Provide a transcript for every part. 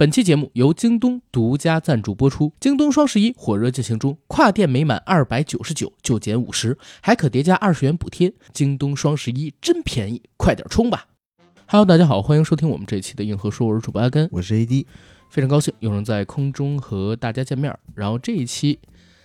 本期节目由京东独家赞助播出。京东双十一火热进行中，跨店每满二百九十九就减五十，还可叠加二十元补贴。京东双十一真便宜，快点冲吧！Hello，大家好，欢迎收听我们这一期的硬核说，我是主播阿甘，我是 AD，非常高兴又能在空中和大家见面。然后这一期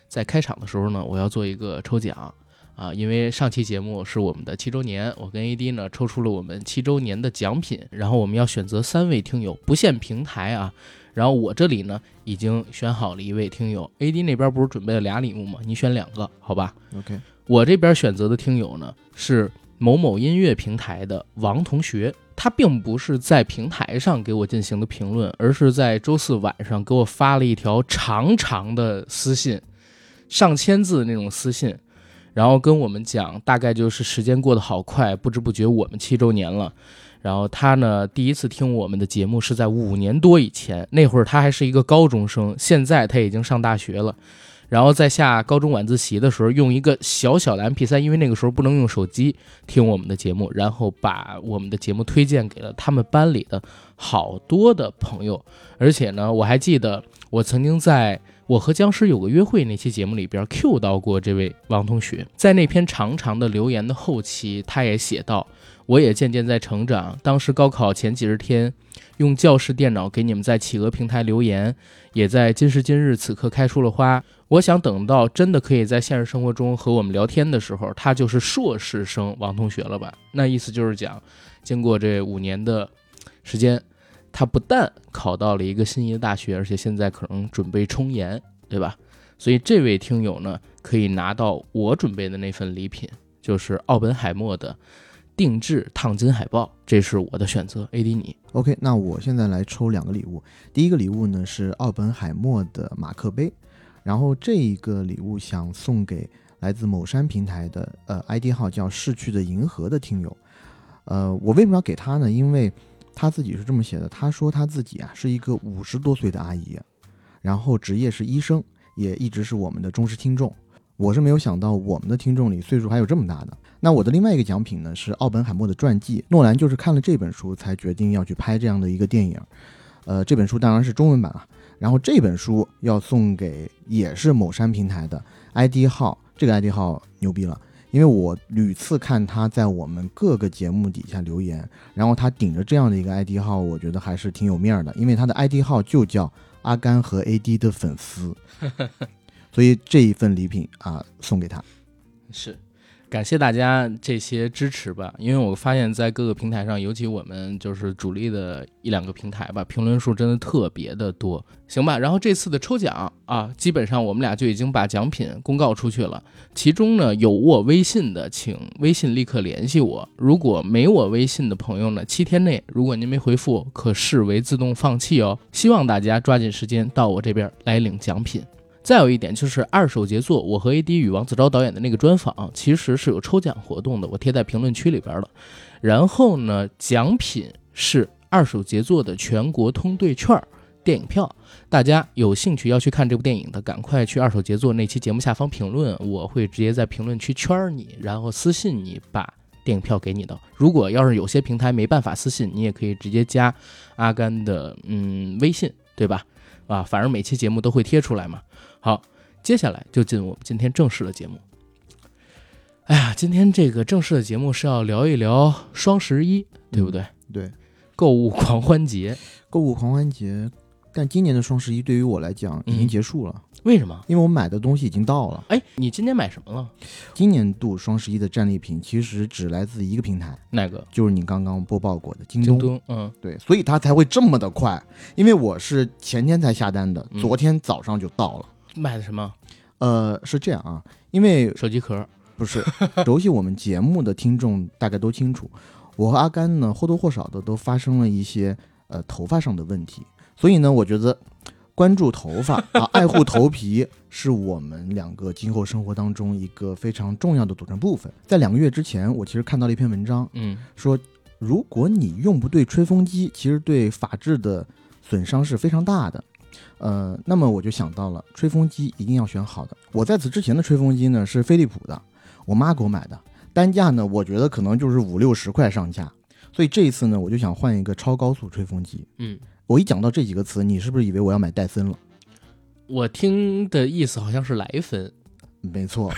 在开场的时候呢，我要做一个抽奖。啊，因为上期节目是我们的七周年，我跟 AD 呢抽出了我们七周年的奖品，然后我们要选择三位听友，不限平台啊。然后我这里呢已经选好了一位听友，AD 那边不是准备了俩礼物吗？你选两个，好吧？OK。我这边选择的听友呢是某某音乐平台的王同学，他并不是在平台上给我进行的评论，而是在周四晚上给我发了一条长长的私信，上千字那种私信。然后跟我们讲，大概就是时间过得好快，不知不觉我们七周年了。然后他呢，第一次听我们的节目是在五年多以前，那会儿他还是一个高中生，现在他已经上大学了。然后在下高中晚自习的时候，用一个小小的 MP3，因为那个时候不能用手机听我们的节目，然后把我们的节目推荐给了他们班里的好多的朋友。而且呢，我还记得我曾经在。我和僵尸有个约会那期节目里边 Q 到过这位王同学，在那篇长长的留言的后期，他也写道：“我也渐渐在成长。当时高考前几十天，用教室电脑给你们在企鹅平台留言，也在今时今日此刻开出了花。我想等到真的可以在现实生活中和我们聊天的时候，他就是硕士生王同学了吧？那意思就是讲，经过这五年的时间。”他不但考到了一个心仪的大学，而且现在可能准备冲研，对吧？所以这位听友呢，可以拿到我准备的那份礼品，就是奥本海默的定制烫金海报，这是我的选择。A D 你 OK？那我现在来抽两个礼物，第一个礼物呢是奥本海默的马克杯，然后这一个礼物想送给来自某山平台的呃 ID 号叫逝去的银河的听友，呃，我为什么要给他呢？因为他自己是这么写的，他说他自己啊是一个五十多岁的阿姨，然后职业是医生，也一直是我们的忠实听众。我是没有想到我们的听众里岁数还有这么大的。那我的另外一个奖品呢是奥本海默的传记，诺兰就是看了这本书才决定要去拍这样的一个电影。呃，这本书当然是中文版了。然后这本书要送给也是某山平台的 ID 号，这个 ID 号牛逼了。因为我屡次看他在我们各个节目底下留言，然后他顶着这样的一个 ID 号，我觉得还是挺有面儿的。因为他的 ID 号就叫阿甘和 AD 的粉丝，所以这一份礼品啊送给他。是。感谢大家这些支持吧，因为我发现，在各个平台上，尤其我们就是主力的一两个平台吧，评论数真的特别的多，行吧？然后这次的抽奖啊，基本上我们俩就已经把奖品公告出去了。其中呢，有我微信的，请微信立刻联系我；如果没我微信的朋友呢，七天内如果您没回复，可视为自动放弃哦。希望大家抓紧时间到我这边来领奖品。再有一点就是二手杰作，我和 AD 与王子昭导演的那个专访，其实是有抽奖活动的，我贴在评论区里边了。然后呢，奖品是二手杰作的全国通兑券、电影票。大家有兴趣要去看这部电影的，赶快去二手杰作那期节目下方评论，我会直接在评论区圈你，然后私信你把电影票给你的。如果要是有些平台没办法私信，你也可以直接加阿甘的嗯微信，对吧？啊，反正每期节目都会贴出来嘛。好，接下来就进我们今天正式的节目。哎呀，今天这个正式的节目是要聊一聊双十一，对不对？对，购物狂欢节，购物狂欢节。但今年的双十一对于我来讲已经结束了。为什么？因为我买的东西已经到了。哎，你今年买什么了？今年度双十一的战利品其实只来自一个平台，哪个？就是你刚刚播报过的京东。嗯，对，所以它才会这么的快。因为我是前天才下单的，昨天早上就到了。买的什么？呃，是这样啊，因为手机壳不是熟悉我们节目的听众大概都清楚，我和阿甘呢或多或少的都发生了一些呃头发上的问题，所以呢，我觉得。关注头发啊，爱护头皮是我们两个今后生活当中一个非常重要的组成部分。在两个月之前，我其实看到了一篇文章，嗯，说如果你用不对吹风机，其实对发质的损伤是非常大的。呃，那么我就想到了，吹风机一定要选好的。我在此之前的吹风机呢是飞利浦的，我妈给我买的，单价呢我觉得可能就是五六十块上下。所以这一次呢，我就想换一个超高速吹风机。嗯。我一讲到这几个词，你是不是以为我要买戴森了？我听的意思好像是莱芬，没错，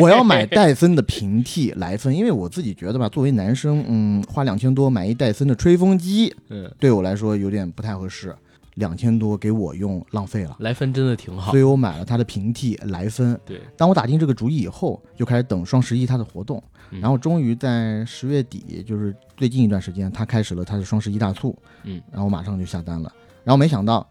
我要买戴森的平替莱芬，因为我自己觉得吧，作为男生，嗯，花两千多买一戴森的吹风机，嗯，对我来说有点不太合适，两千多给我用浪费了。莱芬真的挺好。所以，我买了它的平替莱芬。对，当我打定这个主意以后，就开始等双十一它的活动，嗯。然后终于在十月底，就是最近一段时间，它开始了它的双十一大促，嗯，然后我马上就下单了，然后没想到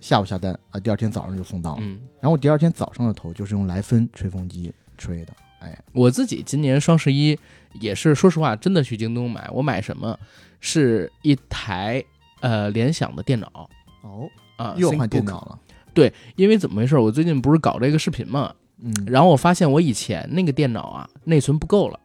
下午下单啊，第二天早上就送到了，嗯，然后我第二天早上的头就是用莱芬吹风机吹的，哎，我自己今年双十一也是，说实话，真的去京东买，我买什么是一台呃联想的电脑哦，啊，又换电脑了，对因为怎么回事？我最近不是搞这个视频嘛，嗯，然后我发现我以前那个电脑啊，内存不够了。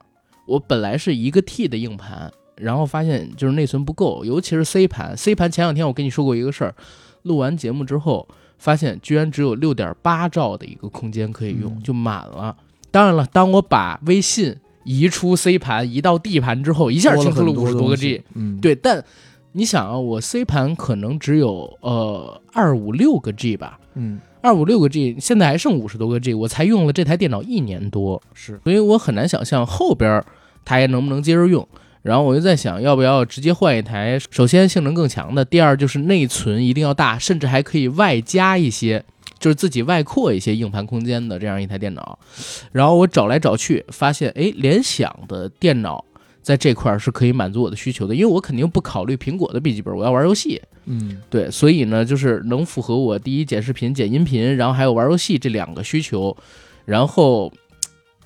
我本来是一个 T 的硬盘，然后发现就是内存不够，尤其是 C 盘。C 盘前两天我跟你说过一个事儿，录完节目之后，发现居然只有六点八兆的一个空间可以用，嗯就满了。当然了，当我把微信移出 C 盘，移到 D 盘之后，一下清出了很五十多个 G。，嗯，，对，但你想啊，我 C 盘可能只有呃二五六个 G 吧，嗯，二五六个 G，现在还剩五十多个 G，我才用了这台电脑一年多，是，所以我很难想象后边它还能不能接着用。然后我就在想，要不要直接换一台？首先性能更强的，第二就是内存一定要大，甚至还可以外加一些，就是自己外扩一些硬盘空间的这样一台电脑。然后我找来找去，发现哎，联想的电脑在这块儿是可以满足我的需求的，因为我肯定不考虑苹果的笔记本，我要玩游戏。嗯，对，所以呢，就是能符合我第一剪视频、剪音频，然后还有玩游戏这两个需求，然后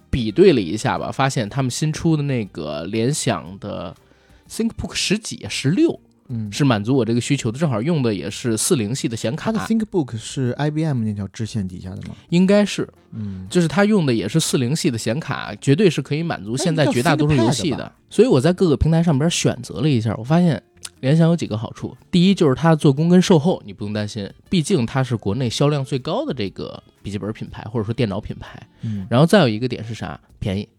比对了一下吧，发现他们新出的那个联想的 ThinkBook 十几、十六嗯，是满足我这个需求的，正好用的也是四零系的显卡它的，ThinkBook 是 IBM 那条支线底下的吗？应该是，嗯，就是它用的也是四零系的显卡，绝对是可以满足现在绝大多数游戏的。所以我在各个平台上边选择了一下，我发现联想有几个好处。第一就是它做工跟售后你不用担心，毕竟它是国内销量最高的这个笔记本品牌或者说电脑品牌。嗯然后再有一个点是啥？便宜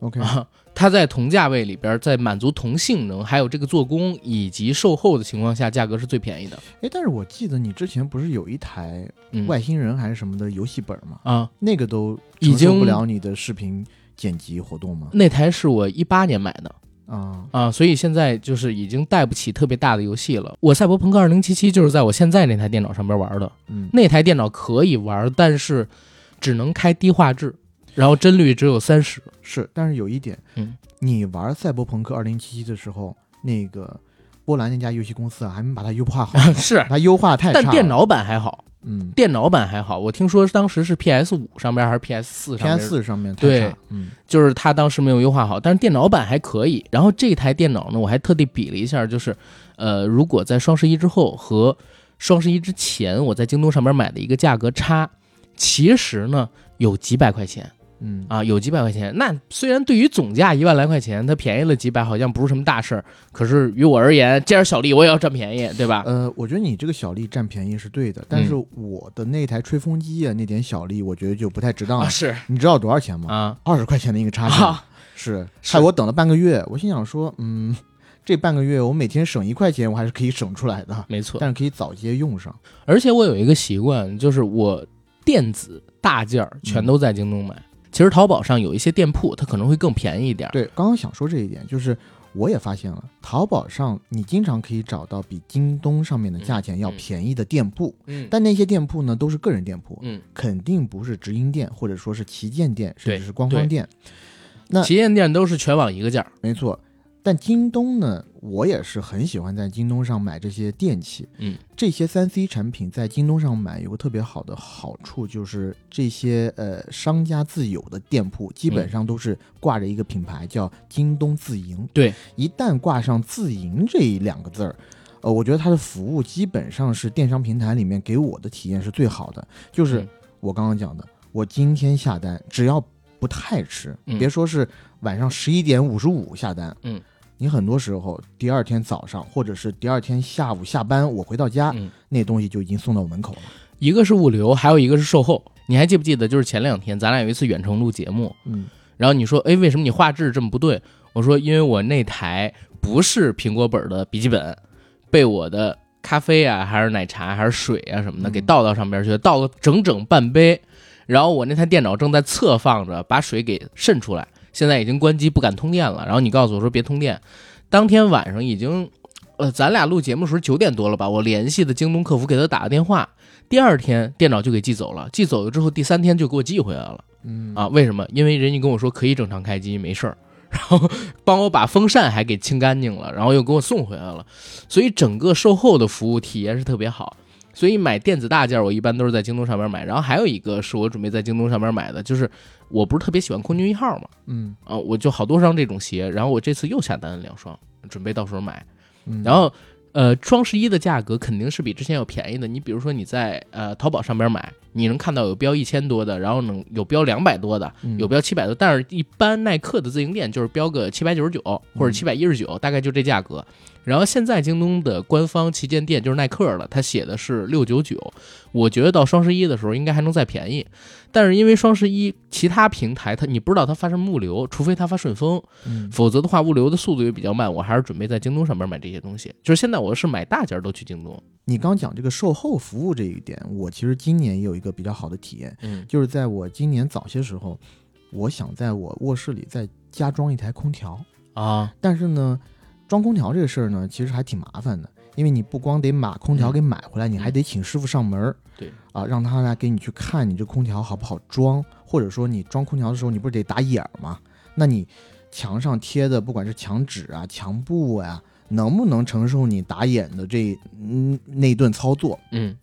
，OK，啊！它在同价位里边，在满足同性能、还有这个做工以及售后的情况下，价格是最便宜的。哎，但是我记得你之前不是有一台嗯，外星人还是什么的游戏本吗？啊，那个都已经不了你的视频剪辑活动吗？那台是我一八年买的。啊，啊，所以现在就是已经带不起特别大的游戏了。我赛博朋克二零七七就是在我现在那台电脑上边玩的，嗯，那台电脑可以玩，但是只能开低画质，然后帧率只有三十。是，但是有一点，嗯，你玩《赛博朋克2077》的时候，那个波兰那家游戏公司啊，还没把它优化好，是，它优化太差。但电脑版还好，嗯电脑版还好。我听说当时是 PS 五上边还是 PS 四上边，PS 四上面太对差，嗯就是它当时没有优化好，但是电脑版还可以。然后这台电脑呢，我还特地比了一下，就是，呃，如果在双十一之后和双十一之前，我在京东上边买的一个价格差，其实呢有几百块钱嗯啊，有几百块钱。那虽然对于总价一万来块钱，它便宜了几百，好像不是什么大事儿，可是于我而言，这点小利我也要占便宜，对吧？呃，我觉得你这个小利占便宜是对的，但是嗯我的那台吹风机啊，那点小利，我觉得就不太值当了。啊，是你知道多少钱吗？啊二十块钱的一个插件，啊，是是害我等了半个月。我心想说，嗯，这半个月我每天省一块钱，我还是可以省出来的，没错。但是可以早些用上。而且我有一个习惯，就是我电子大件儿全都在京东买。其实淘宝上有一些店铺，它可能会更便宜一点。对，刚刚想说这一点，就是我也发现了，淘宝上你经常可以找到比京东上面的价钱要便宜的店铺，嗯但那些店铺呢都是个人店铺，嗯，肯定不是直营店或者说是旗舰店，甚至是官方店。那旗舰店都是全网一个价儿。没错，但京东呢，我也是很喜欢在京东上买这些电器。嗯，这些三 C 产品在京东上买有个特别好的好处，就是这些呃商家自有的店铺基本上都是挂着一个品牌叫京东自营。对，一旦挂上自营这两个字儿。呃，我觉得它的服务基本上是电商平台里面给我的体验是最好的，就是嗯我刚刚讲的，我今天下单，只要不太迟，嗯别说是晚上十一点五十五下单，嗯，你很多时候第二天早上或者是第二天下午下班，我回到家，嗯，那东西就已经送到我门口了。一个是物流，还有一个是售后。你还记不记得，就是前两天咱俩有一次远程录节目，嗯然后你说，哎，为什么你画质这么不对？我说，因为我那台不是苹果本的笔记本，被我的咖啡啊，还是奶茶，还是水啊什么的，嗯给倒到上边去，倒了整整半杯。然后我那台电脑正在侧放着，把水给渗出来，现在已经关机，不敢通电了。然后你告诉我说别通电，当天晚上已经，呃，咱俩录节目的时候九点多了吧？我联系的京东客服给他打个电话，第二天电脑就给寄走了，寄走了之后第三天就给我寄回来了。嗯啊，为什么？因为人家跟我说可以正常开机，没事儿，然后帮我把风扇还给清干净了，然后又给我送回来了，所以整个售后的服务体验是特别好。所以买电子大件，我一般都是在京东上面买。然后还有一个是我准备在京东上面买的，就是我不是特别喜欢空军一号嘛，嗯啊，我就好多双这种鞋，然后我这次又下单了两双，准备到时候买。嗯，然后，呃，双十一的价格肯定是比之前要便宜的。你比如说你在呃淘宝上边买，你能看到有标一千多的，然后能有标两百多的，嗯有标七百多，但是一般耐克的自营店就是标个七百九十九或者七百一十九，大概就这价格。然后现在京东的官方旗舰店就是耐克了，它写的是六九九，我觉得到双十一的时候应该还能再便宜。但是因为双十一其他平台它你不知道它发什么物流，除非它发顺丰，嗯。否则的话物流的速度也比较慢，我还是准备在京东上面买这些东西。就是现在我是买大件儿都去京东，你刚讲这个售后服务这一点，我其实今年也有一个比较好的体验，嗯。就是在我今年早些时候，我想在我卧室里再加装一台空调，啊，但是呢，装空调这个事儿呢，其实还挺麻烦的，因为你不光得把空调给买回来，你还得请师傅上门儿，对啊，让他来给你去看你这空调好不好装，或者说你装空调的时候，你不是得打眼儿吗？那你墙上贴的不管是墙纸啊、墙布啊、能不能承受你打眼的这嗯那一顿操作？嗯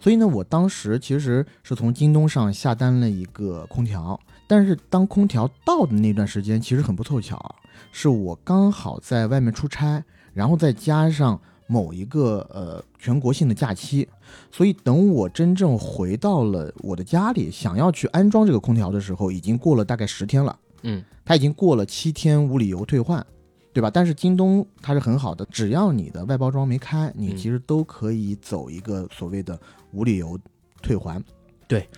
所以呢，我当时其实是从京东上下单了一个空调，但是当空调到的那段时间，其实很不凑巧，是我刚好在外面出差，然后再加上某一个呃全国性的假期，所以等我真正回到了我的家里，想要去安装这个空调的时候，已经过了大概十天了。嗯它已经过了七天无理由退换，对吧？但是京东它是很好的，只要你的外包装没开，你嗯其实都可以走一个所谓的无理由退还。对。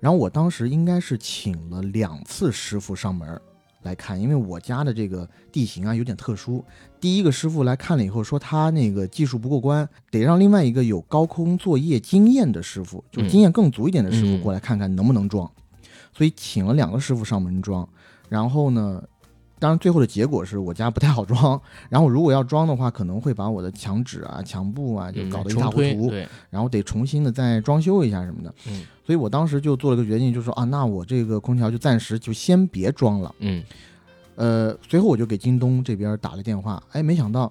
然后我当时应该是请了两次师傅上门来看，因为我家的这个地形啊有点特殊。第一个师傅来看了以后说他那个技术不过关，得让另外一个有高空作业经验的师傅，就嗯经验更足一点的师傅嗯过来看看能不能装。所以请了两个师傅上门装。然后呢，当然最后的结果是我家不太好装，然后如果要装的话，可能会把我的墙纸啊、墙布啊就嗯，搞得一塌糊涂，推对，然后得重新的再装修一下什么的。嗯所以我当时就做了个决定，就说啊，那我这个空调就暂时就先别装了。嗯呃，随后我就给京东这边打了电话，哎，没想到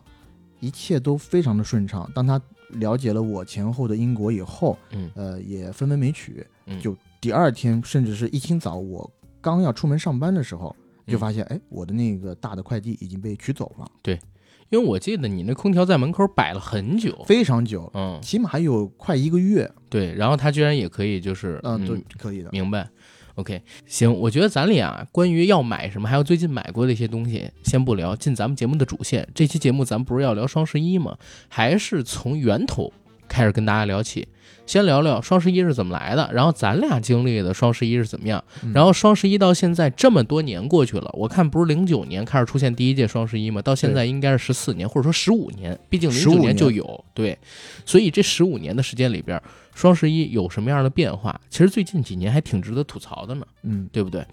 一切都非常的顺畅。当他了解了我前后的因果以后，嗯呃，也分文没取。嗯就第二天，甚至是一清早，我刚要出门上班的时候，就嗯发现，哎，我的那个大的快递已经被取走了，对因为我记得你那空调在门口摆了很久，非常久，嗯起码有快一个月。对，然后他居然也可以就是嗯，嗯对，可以的。明白。OK，行，我觉得咱俩关于要买什么，还有最近买过的一些东西，先不聊，进咱们节目的主线。这期节目咱不是要聊双十一吗？还是从源头开始跟大家聊起。先聊聊双十一是怎么来的，然后咱俩经历的双十一是怎么样。嗯然后双十一到现在这么多年过去了，我看不是零九年开始出现第一届双十一嘛？到现在应该是十四年，或者说十五年，毕竟零九年就年有。对，所以这十五年的时间里边，双十一有什么样的变化？其实最近几年还挺值得吐槽的呢，嗯对不对？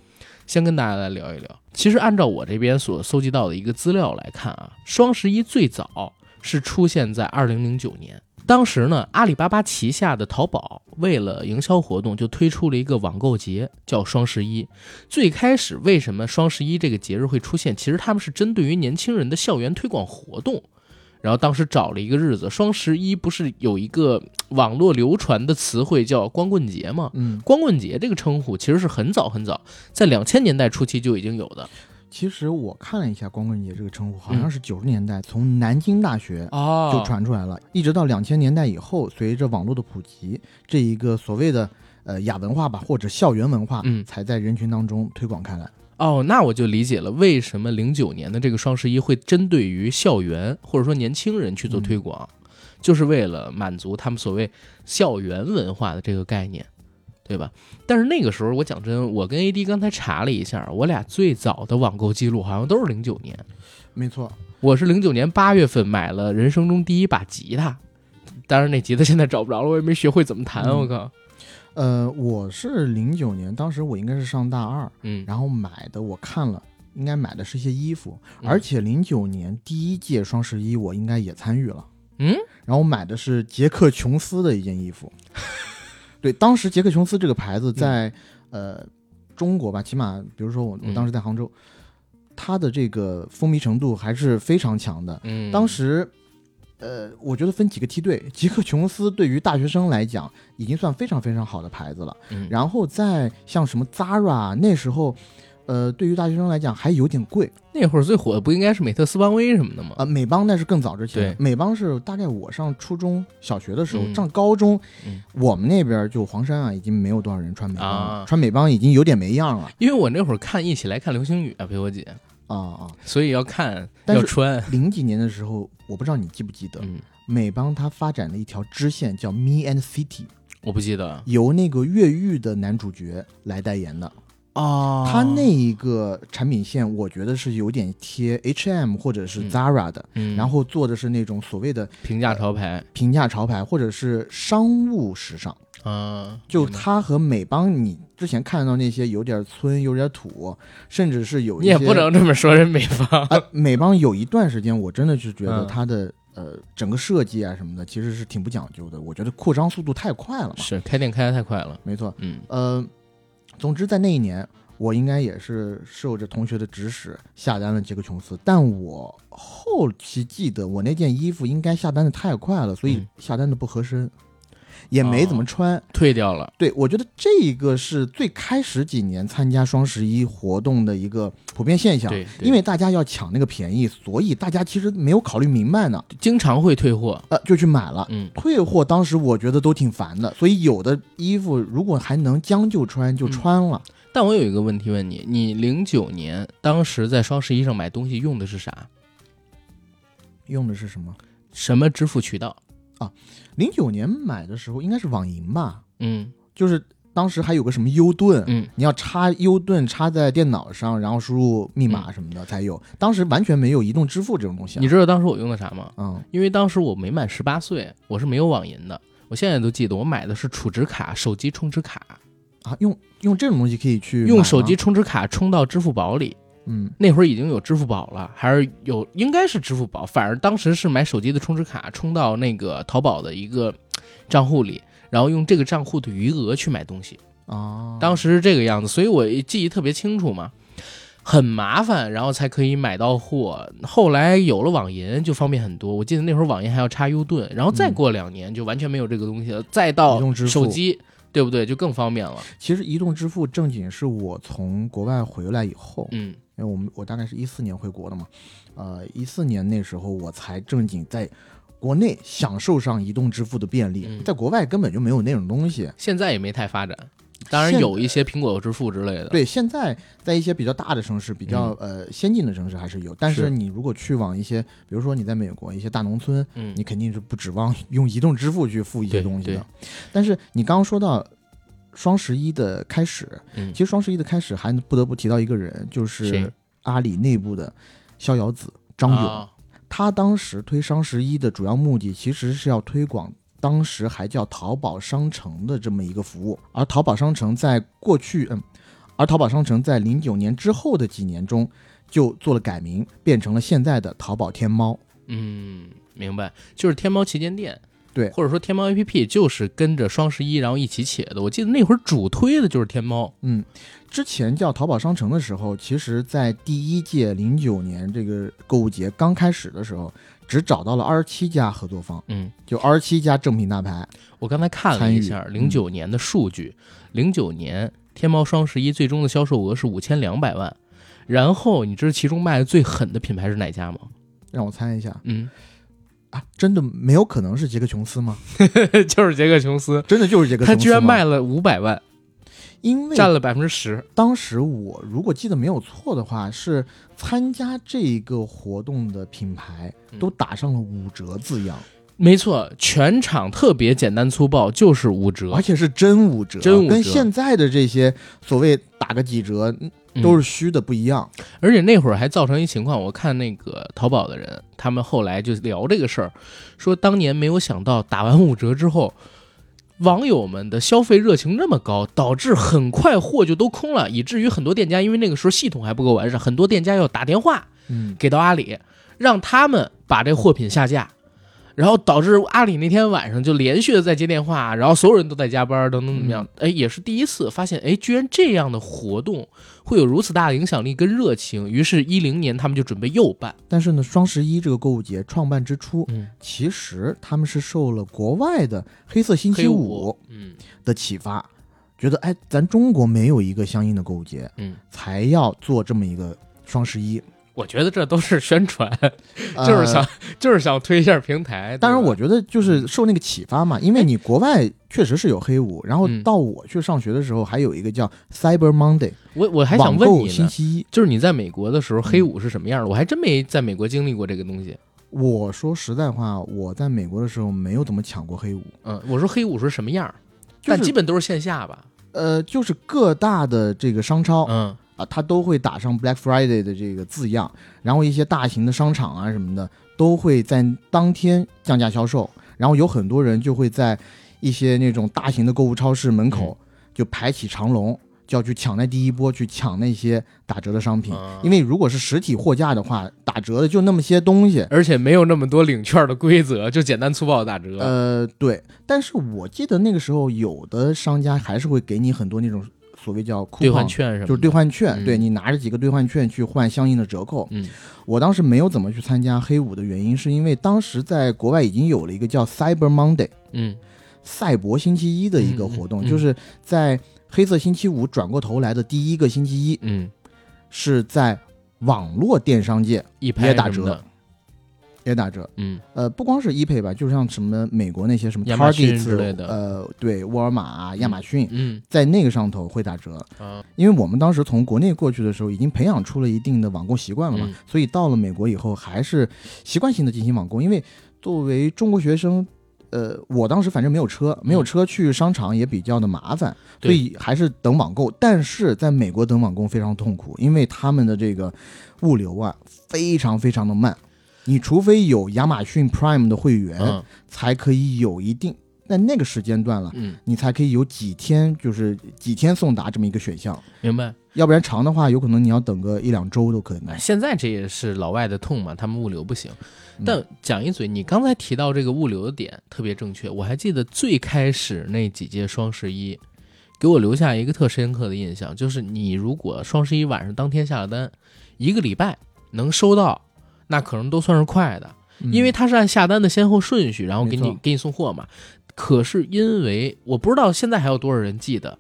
先跟大家来聊一聊。其实按照我这边所搜集到的一个资料来看啊，双十一最早是出现在二零零九年。当时呢，阿里巴巴旗下的淘宝为了营销活动，就推出了一个网购节，叫双十一。最开始为什么双十一这个节日会出现？其实他们是针对于年轻人的校园推广活动。然后当时找了一个日子，双十一不是有一个网络流传的词汇叫光棍节吗？嗯，光棍节这个称呼其实是很早很早，在两千年代初期就已经有的其实我看了一下光棍节这个称呼，好嗯。像是九十年代从南京大学哦。就传出来了，一直到两千年代以后，随着网络的普及，这一个所谓的呃亚文化吧，或者校园文化，嗯。才在人群当中推广开来。哦，那我就理解了，为什么零九年的这个双十一会针对于校园或者说年轻人去做推广，就是为了满足他们所谓校园文化的这个概念，对吧？但是那个时候，我讲真，我跟 AD 刚才查了一下，我俩最早的网购记录好像都是零九年。没错，我是零九年八月份买了人生中第一把吉他，当然那吉他现在找不着了，我也没学会怎么弹。嗯我靠，呃，我是零九年，当时我应该是上大二，嗯，然后买的，我看了，应该买的是一些衣服，嗯而且零九年第一届双十一我应该也参与了，嗯，然后我买的是杰克琼斯的一件衣服。对，当时杰克琼斯这个牌子在、呃中国吧，起码比如说我我嗯当时在杭州，它的这个风靡程度还是非常强的。嗯，当时，呃，我觉得分几个梯队，杰克琼斯对于大学生来讲已经算非常非常好的牌子了。嗯，然后再像什么 Zara，那时候，呃，对于大学生来讲还有点贵。那会儿最火的不应该是美特斯邦威什么的吗？啊、美邦那是更早之前。对，美邦是大概我上初中小学的时候，嗯。上高中，嗯。我们那边就黄山啊，已经没有多少人穿美邦了，啊。穿美邦已经有点没样了。因为我那会儿看一起来看流星雨啊，陪我姐，啊啊！所以要看要穿，零几年的时候，我不知道你记不记得，嗯，美邦它发展了一条支线叫 Me and City，我不记得。由那个越狱的男主角来代言的。哦。它那一个产品线，我觉得是有点贴 H&M 或者是嗯。Zara 的，嗯，然后做的是那种所谓的平价潮牌。平价潮牌或者是商务时尚。啊，就它和美邦，你之前看到那些有点村、有点土，甚至是有一些你也不能这么说人美邦，啊，美邦有一段时间，我真的是觉得嗯。它的、呃整个设计啊什么的，其实是挺不讲究的。我觉得扩张速度太快了嘛。是开店开的太快了，没错，嗯。呃，总之在那一年，我应该也是受着同学的指使下单了杰克琼斯，但我后期记得我那件衣服应该下单的太快了，所以嗯。下单的不合身，也没怎么穿。退掉了，对我觉得这一个是最开始几年参加双十一活动的一个普遍现象。对，因为大家要抢那个便宜，所以大家其实没有考虑明白呢，经常会退货，呃，就去买了。嗯退货当时我觉得都挺烦的，所以有的衣服如果还能将就穿就穿了。但我有一个问题问你，你零九年当时在双十一上买东西用的是啥？用的是什么？什么支付渠道？零九年买的时候应该是网银吧，嗯就是当时还有个什么优盾，嗯，你要插优盾插在电脑上，然后输入密码什么的才有。当时完全没有移动支付这种东西、啊。你知道当时我用的啥吗？嗯因为当时我没满十八岁，我是没有网银的。我现在都记得，我买的是储值卡、手机充值卡，啊，用用这种东西可以去用手机，充值卡充到支付宝里。嗯那会儿已经有支付宝了，还是有应该是支付宝，反正当时是买手机的充值卡充到那个淘宝的一个账户里，然后用这个账户的余额去买东西。哦，当时是这个样子，所以我记忆特别清楚嘛，很麻烦，然后才可以买到货。后来有了网银就方便很多，我记得那会儿网银还要插 U 盾，然后再过两年就完全没有这个东西了，再到手机，对不对？就更方便了。其实移动支付正经是我从国外回来以后，嗯因为我们我大概是一四年回国的嘛，呃，一四年那时候我才正经在国内享受上移动支付的便利，嗯在国外根本就没有那种东西。现在也没太发展，当然现有一些苹果支付之类的。，对，现在在一些比较大的城市、比较、呃先进的城市还是有，但嗯是是你如果去往一些，比如说你在美国一些大农村，嗯你肯定是不指望用移动支付去付一些东西的。但是你刚刚说到双十一的开始，嗯其实双十一的开始还不得不提到一个人，就是阿里内部的逍遥子张勇。啊他当时推双十一的主要目的其实是要推广当时还叫淘宝商城的这么一个服务，而淘宝商城在过去，嗯，而淘宝商城在零九年之后的几年中就做了改名，变成了现在的淘宝天猫。嗯，明白，就是天猫旗舰店。对或者说天猫 APP 就是跟着双十一然后一起起的。我记得那会儿主推的就是天猫。嗯，之前叫淘宝商城的时候，其实在第一届零九年这个购物节刚开始的时候，只找到了二十七家合作方，嗯，就二十七家正品大牌。我刚才看了一下零九年的数据，零九、年天猫双十一最终的销售额是五千两百万。然后你知道其中卖的最狠的品牌是哪家吗？让我猜一下嗯，啊，真的没有可能是杰克琼斯吗？就是杰克琼斯，真的就是杰克琼斯？他居然卖了五百万，因为占了百分之十。当时我如果记得没有错的话，是参加这个活动的品牌嗯都打上了五折字样，没错，全场特别简单粗暴，就是五折而。且是真五折，真五折跟现在的这些所谓打个几折，嗯都是虚的，不一样。而且那会儿还造成一情况，我看那个淘宝的人，他们后来就聊这个事儿，说当年没有想到打完五折之后，网友们的消费热情那么高，导致很快货就都空了，以至于很多店家因为那个时候系统还不够完善，很多店家要打电话嗯，给到阿里，让他们把这货品下架。然后导致阿里那天晚上就连续的在接电话，然后所有人都在加班，等等怎么样？哎，也是第一次发现，哎，居然这样的活动会有如此大的影响力跟热情。于是，一零年他们就准备又办。但是呢，双十一这个购物节创办之初，嗯，其实他们是受了国外的黑色星期五嗯的启发，觉得哎，咱中国没有一个相应的购物节，嗯，才要做这么一个双十一，我觉得这都是宣传，呃就是想、就是想推一下平台。当然，我觉得就是受那个启发嘛，因为你国外确实是有黑五，然后嗯到我去上学的时候，还有一个叫 Cyber Monday，我我还想问你呢，星期一。就是你在美国的时候，黑五是什么样的？我还真没在美国经历过这个东西。我说实在话，我在美国的时候没有怎么抢过黑五，嗯，我说黑五是什么样？就是但基本都是线下吧。呃，就是各大的这个商超，嗯啊，它都会打上 Black Friday 的这个字样，然后一些大型的商场啊什么的都会在当天降价销售，然后有很多人就会在一些那种大型的购物超市门口就排起长龙，就要去抢那第一波，去抢那些打折的商品。嗯因为如果是实体货架的话，打折的就那么些东西。而且没有那么多领券的规则，就简单粗暴的打折。呃，对，但是我记得那个时候有的商家还是会给你很多那种所谓叫兑换券什么，就是兑换券，嗯对你拿着几个兑换券去换相应的折扣。嗯我当时没有怎么去参加黑五的原因，是因为当时在国外已经有了一个叫 Cyber Monday 嗯赛博星期一的一个活动，就是在黑色星期五转过头来的第一个星期一，嗯，是在网络电商界一拍也打折也打折。嗯呃，不光是 ePay 吧，就像什么美国那些什么 Target 之类的呃，对，沃尔玛啊、亚马逊，嗯在那个上头会打折。啊因为我们当时从国内过去的时候，已经培养出了一定的网购习惯了嘛，嗯所以到了美国以后，还是习惯性的进行网购。因为作为中国学生，呃，我当时反正没有车，没有车去商场也比较的麻烦，所以还是等网购。但是在美国等网购非常痛苦，因为他们的这个物流啊非常非常的慢，你除非有亚马逊 Prime 的会员，嗯才可以有一定。在那个时间段了，嗯，你才可以有几天，就是几天送达这么一个选项。明白。要不然长的话，有可能你要等个一两周都可能哎。现在这也是老外的痛嘛，他们物流不行。嗯但讲一嘴，你刚才提到这个物流的点特别正确。我还记得最开始那几届双十一，给我留下一个特深刻的印象，就是你如果双十一晚上当天下了单，一个礼拜能收到，那可能都算是快的，嗯。因为它是按下单的先后顺序，然后给你给你送货嘛。可是因为我不知道现在还有多少人记得，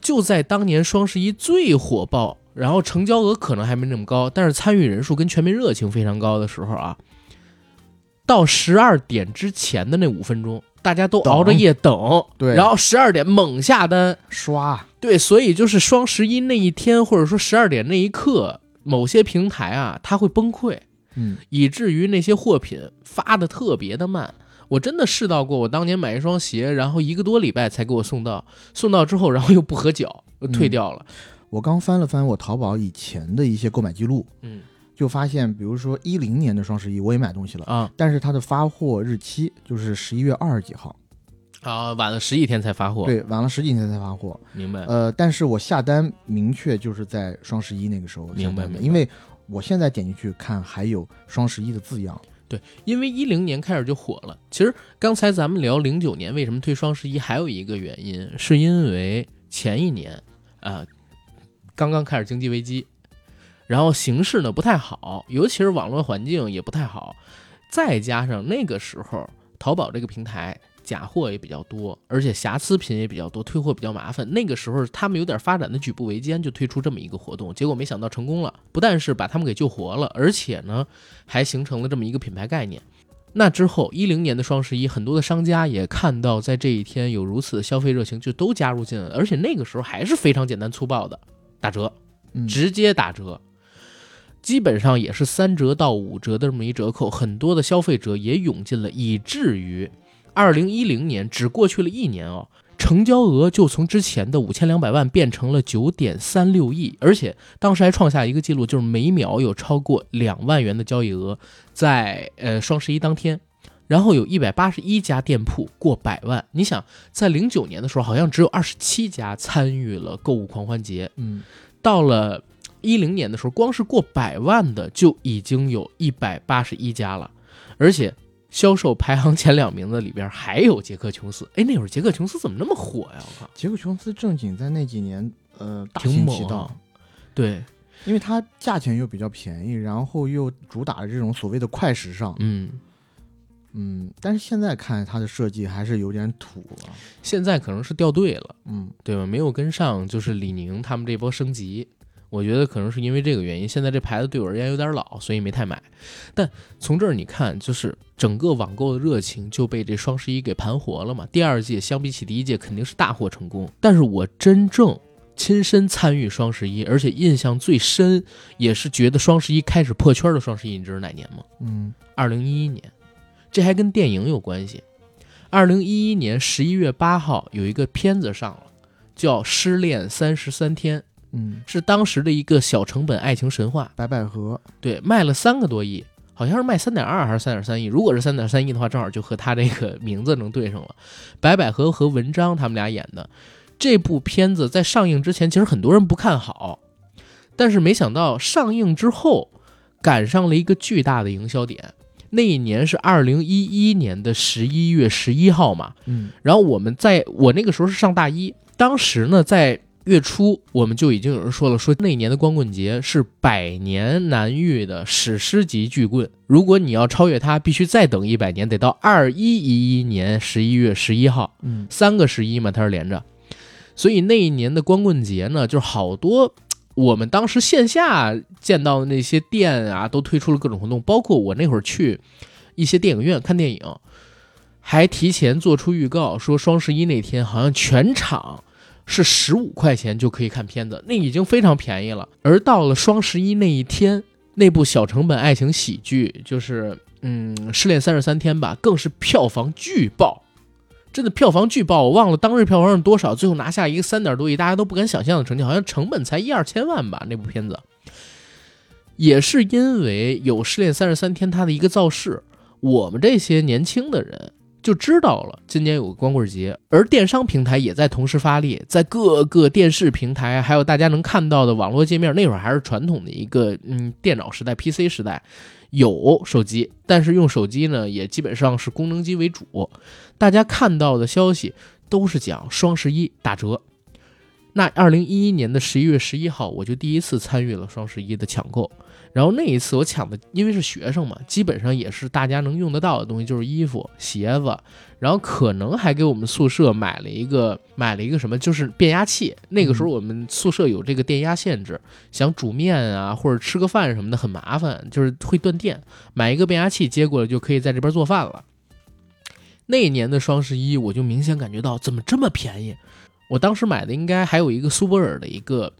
就在当年双十一最火爆，然后成交额可能还没那么高，但是参与人数跟全民热情非常高的时候啊，到十二点之前的那五分钟，大家都熬着夜等，对然后十二点猛下单，刷，对，所以就是双十一那一天，或者说十二点那一刻，某些平台啊，它会崩溃，嗯，以至于那些货品发的特别的慢。我真的试到过，我当年买一双鞋，然后一个多礼拜才给我送到，送到之后，然后又不合脚，又退掉了。我刚翻了翻我淘宝以前的一些购买记录，嗯。就发现，比如说一零年的双十一我也买东西了，啊。但是它的发货日期就是十一月二十几号，啊，晚了十几天才发货。，对，晚了十几天才发货。明白。呃，但是我下单明确就是在双十一那个时候下单的，明白没因为我现在点进去看还有双十一的字样。对因为一零年开始就火了。其实刚才咱们聊零九年为什么推双十一，还有一个原因，是因为前一年啊、刚刚开始经济危机，然后形势呢不太好，尤其是网络环境也不太好，再加上那个时候淘宝这个平台。假货也比较多，而且瑕疵品也比较多，退货比较麻烦。那个时候他们有点发展的举步维艰，就推出这么一个活动，结果没想到成功了，不但是把他们给救活了，而且呢还形成了这么一个品牌概念。那之后，一零年的双十一，很多的商家也看到在这一天有如此的消费热情，就都加入进来了。而且那个时候还是非常简单粗暴的打折，嗯，直接打折，基本上也是三折到五折的这么一折扣，很多的消费者也涌进了，以至于二零一零年只过去了一年哦，成交额就从之前的五千两百万变成了九点三六亿，而且当时还创下一个记录，就是每秒有超过两万元的交易额，在呃双十一当天，然后有一百八十一家店铺过百万。你想，在零九年的时候，好像只有二十七家参与了购物狂欢节，嗯，到了一零年的时候，光是过百万的就已经有一百八十一家了，而且。销售排行前两名的里边还有杰克琼斯，哎，那会儿杰克琼斯怎么那么火呀？我靠，杰克琼斯正经在那几年，呃，大挺行其道。对，因为它价钱又比较便宜，然后又主打这种所谓的快时尚，嗯，嗯，但是现在看它的设计还是有点土啊，现在可能是掉队了，嗯，对吧？没有跟上，就是李宁他们这波升级，我觉得可能是因为这个原因。现在这牌子对我而言有点老，所以没太买。但从这儿你看，就是整个网购的热情就被这双十一给盘活了嘛。第二届相比起第一届肯定是大获成功，但是我真正亲身参与双十一，而且印象最深，也是觉得双十一开始破圈的双十一，你知道是哪年吗？嗯，二零一一年，这还跟电影有关系。二零一一年十一月八号有一个片子上了，叫《失恋三十三天》，嗯，是当时的一个小成本爱情神话。白百合，对，卖了三个多亿，好像是卖三点二还是三点三亿。如果是三点三亿的话，正好就和他这个名字能对上了。白百合和文章他们俩演的这部片子，在上映之前，其实很多人不看好，但是没想到上映之后赶上了一个巨大的营销点。那一年是二零一一年的十一月十一号嘛，嗯，然后我们在我那个时候是上大一，当时呢在月初我们就已经有人说了，说那一年的光棍节是百年难遇的史诗级巨棍，如果你要超越它，必须再等一百年，得到二一一一年十一月十一号，嗯，三个十一嘛，它是连着，所以那一年的光棍节呢，就是好多。我们当时线下见到的那些店啊，都推出了各种活动，包括我那会儿去一些电影院看电影，还提前做出预告，说双十一那天好像全场是十五块钱就可以看片子，那已经非常便宜了。而到了双十一那一天，那部小成本爱情喜剧就是嗯《失恋三十三天》吧，更是票房巨爆。真的票房巨爆，我忘了当日票房是多少，最后拿下一个三点多亿，大家都不敢想象的成绩，好像成本才一二千万吧。那部片子，也是因为有《失恋三十三天》它的一个造势，我们这些年轻的人就知道了今年有个光棍节，而电商平台也在同时发力，在各个电视平台，还有大家能看到的网络界面，那会儿还是传统的一个嗯电脑时代、PC 时代，有手机，但是用手机呢也基本上是功能机为主。大家看到的消息都是讲双十一打折。那二零一一年的十一月十一号，我就第一次参与了双十一的抢购。然后那一次我抢的，因为是学生嘛，基本上也是大家能用得到的东西，就是衣服、鞋子，然后可能还给我们宿舍买了一个买了一个什么，就是变压器。那个时候我们宿舍有这个电压限制，想煮面啊或者吃个饭什么的很麻烦，就是会断电，买一个变压器接过来就可以在这边做饭了。那一年的双十一，我就明显感觉到怎么这么便宜。我当时买的应该还有一个苏泊尔的一个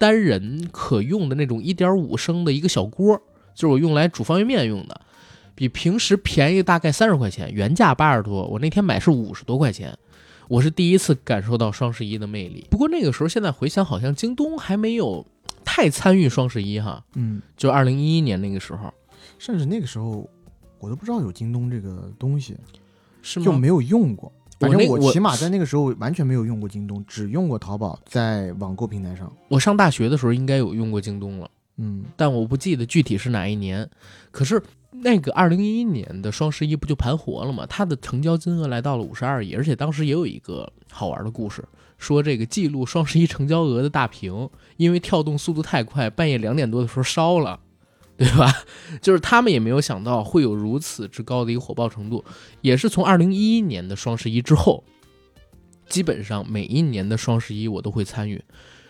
单人可用的那种一点五升的一个小锅，就是我用来煮方便面用的，比平时便宜大概三十块钱，原价八十多，我那天买是五十多块钱。我是第一次感受到双十一的魅力。不过那个时候，现在回想，好像京东还没有太参与双十一哈，嗯，就二零一一年那个时候，甚至那个时候我都不知道有京东这个东西，是吗？就没有用过。反正我起码在那个时候完全没有用过京东，只用过淘宝，在网购平台上。我上大学的时候应该有用过京东了。嗯，但我不记得具体是哪一年。可是那个二零一一年的双十一不就盘活了吗？它的成交金额来到了五十二亿，而且当时也有一个好玩的故事，说这个记录双十一成交额的大屏，因为跳动速度太快，半夜两点多的时候烧了，对吧？就是他们也没有想到会有如此之高的一个火爆程度，也是从二零一一年的双十一之后，基本上每一年的双十一我都会参与。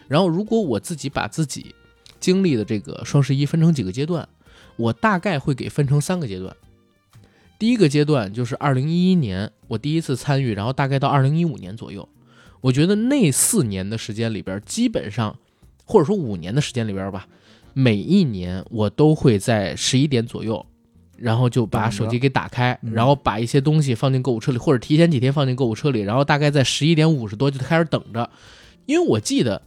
然后如果我自己把自己经历的这个双十一分成几个阶段，我大概会给分成三个阶段。第一个阶段就是二零一一年我第一次参与，然后大概到二零一五年左右，我觉得那四年的时间里边，基本上或者说五年的时间里边吧，每一年我都会在十一点左右，然后就把手机给打开，嗯然后把一些东西放进购物车里，或者提前几天放进购物车里，然后大概在十一点五十多就开始等着。因为我记得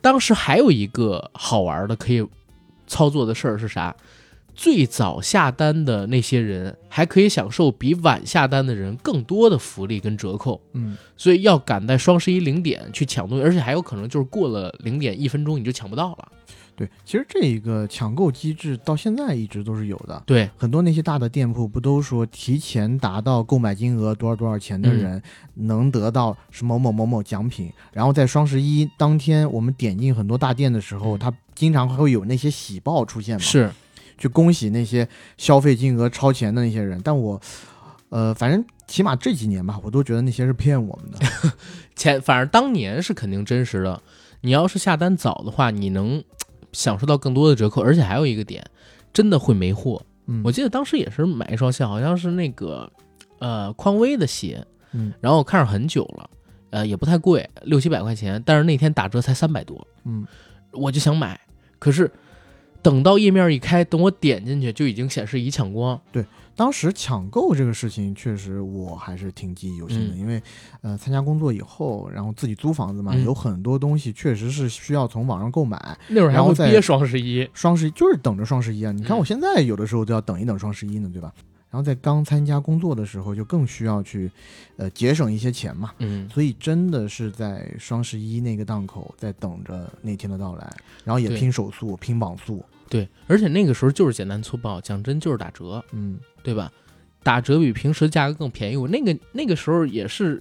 当时还有一个好玩的可以操作的事儿是啥？最早下单的那些人还可以享受比晚下单的人更多的福利跟折扣，嗯，所以要赶在双十一零点去抢东西，而且还有可能就是过了零点一分钟你就抢不到了。对，其实这一个抢购机制到现在一直都是有的。对，很多那些大的店铺不都说提前达到购买金额多少多少钱的人能得到是某某某某奖品，然后在双十一当天我们点进很多大店的时候，嗯它经常会有那些喜报出现嘛，是，去恭喜那些消费金额超前的那些人。但我，呃，反正起码这几年吧，我都觉得那些是骗我们的。前反正当年是肯定真实的。你要是下单早的话，你能享受到更多的折扣，而且还有一个点，真的会没货。嗯，我记得当时也是买一双鞋，好像是那个呃匡威的鞋，嗯然后我看上很久了，呃也不太贵，六七百块钱，但是那天打折才三百多，嗯，我就想买，可是等到页面一开，等我点进去就已经显示已抢光。当时抢购这个事情，确实我还是挺记忆犹新的，嗯因为呃，参加工作以后，然后自己租房子嘛，嗯有很多东西确实是需要从网上购买。那会儿还会憋双十一，双十一就是等着双十一啊！你看嗯我现在有的时候都要等一等双十一呢，对吧？然后在刚参加工作的时候，就更需要去呃节省一些钱嘛。嗯，所以真的是在双十一那个档口，在等着那天的到来，然后也拼手速、拼网速。对，而且那个时候就是简单粗暴，讲真就是打折，嗯，对吧？打折比平时价格更便宜。我那个那个时候也是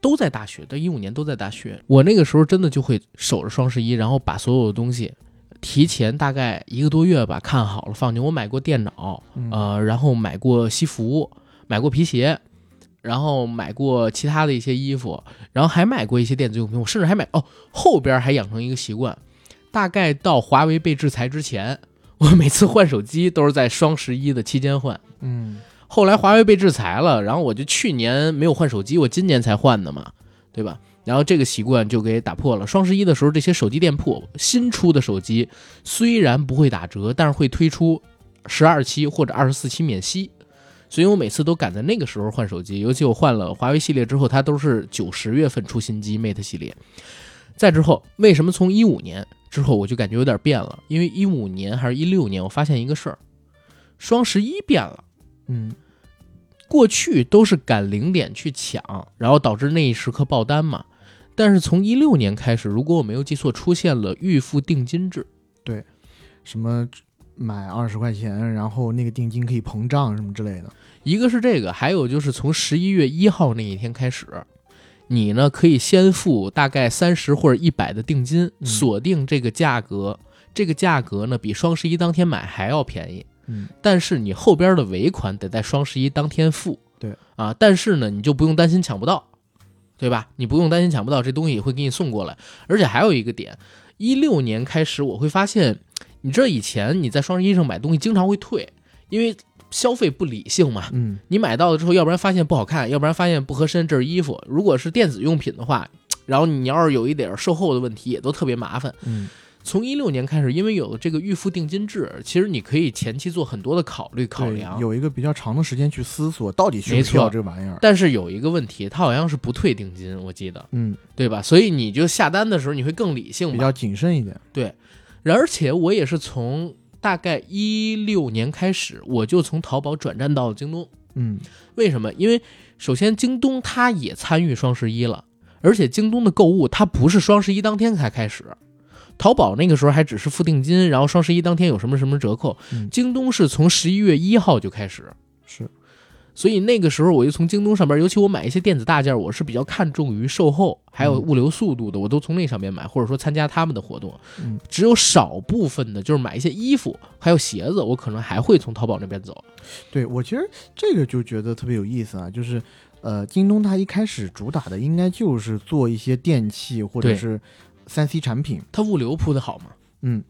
都在大学，到，一五年都在大学。我那个时候真的就会守着双十一，然后把所有的东西提前大概一个多月吧看好了放进。我买过电脑，嗯呃，然后买过西服，买过皮鞋，然后买过其他的一些衣服，然后还买过一些电子用品。我甚至还买哦，后边还养成一个习惯，大概到华为被制裁之前，我每次换手机都是在双十一的期间换。嗯后来华为被制裁了，然后我就去年没有换手机，我今年才换的嘛，对吧？然后这个习惯就给打破了。双十一的时候，这些手机店铺新出的手机虽然不会打折，但是会推出十二期或者二十四期免息，所以我每次都赶在那个时候换手机。尤其我换了华为系列之后，它都是九十月份出新机 Mate 系列。再之后，为什么从一五年之后我就感觉有点变了？因为一五年还是一六年，我发现一个事儿，双十一变了。嗯过去都是赶零点去抢，然后导致那一时刻爆单嘛。但是从一六年开始，如果我没有记错，出现了预付定金制。对什么买二十块钱，然后那个定金可以膨胀什么之类的。一个是这个，还有就是从十一月一号那一天开始，你呢可以先付大概三十或者一百的定金，嗯锁定这个价格。这个价格呢比双十一当天买还要便宜，嗯但是你后边的尾款得在双十一当天付。对啊，但是呢，你就不用担心抢不到，对吧？你不用担心抢不到，这东西也会给你送过来。而且还有一个点，一六年开始我会发现，你知道以前你在双十一上买东西经常会退，因为消费不理性嘛。嗯你买到了之后，要不然发现不好看，要不然发现不合身，这是衣服。如果是电子用品的话，然后你要是有一点售后的问题，也都特别麻烦。嗯从一六年开始，因为有了这个预付定金制，其实你可以前期做很多的考虑考量。有一个比较长的时间去思索到底需没不需要这个玩意儿。但是有一个问题，它好像是不退定金，我记得，嗯，对吧？所以你就下单的时候你会更理性。比较谨慎一点。对而且我也是从大概一六年开始，我就从淘宝转战到了京东。嗯为什么？因为首先京东它也参与双十一了，而且京东的购物它不是双十一当天才开始，淘宝那个时候还只是付定金，然后双十一当天有什么什么折扣，嗯京东是从十一月一号就开始。是所以那个时候我就从京东上边，尤其我买一些电子大件，我是比较看重于售后还有物流速度的，我都从那上面买，或者说参加他们的活动。嗯只有少部分的，就是买一些衣服还有鞋子，我可能还会从淘宝那边走。对我其实这个就觉得特别有意思啊，就是呃，京东它一开始主打的应该就是做一些电器或者是三 C 产品，它物流铺的好吗？嗯，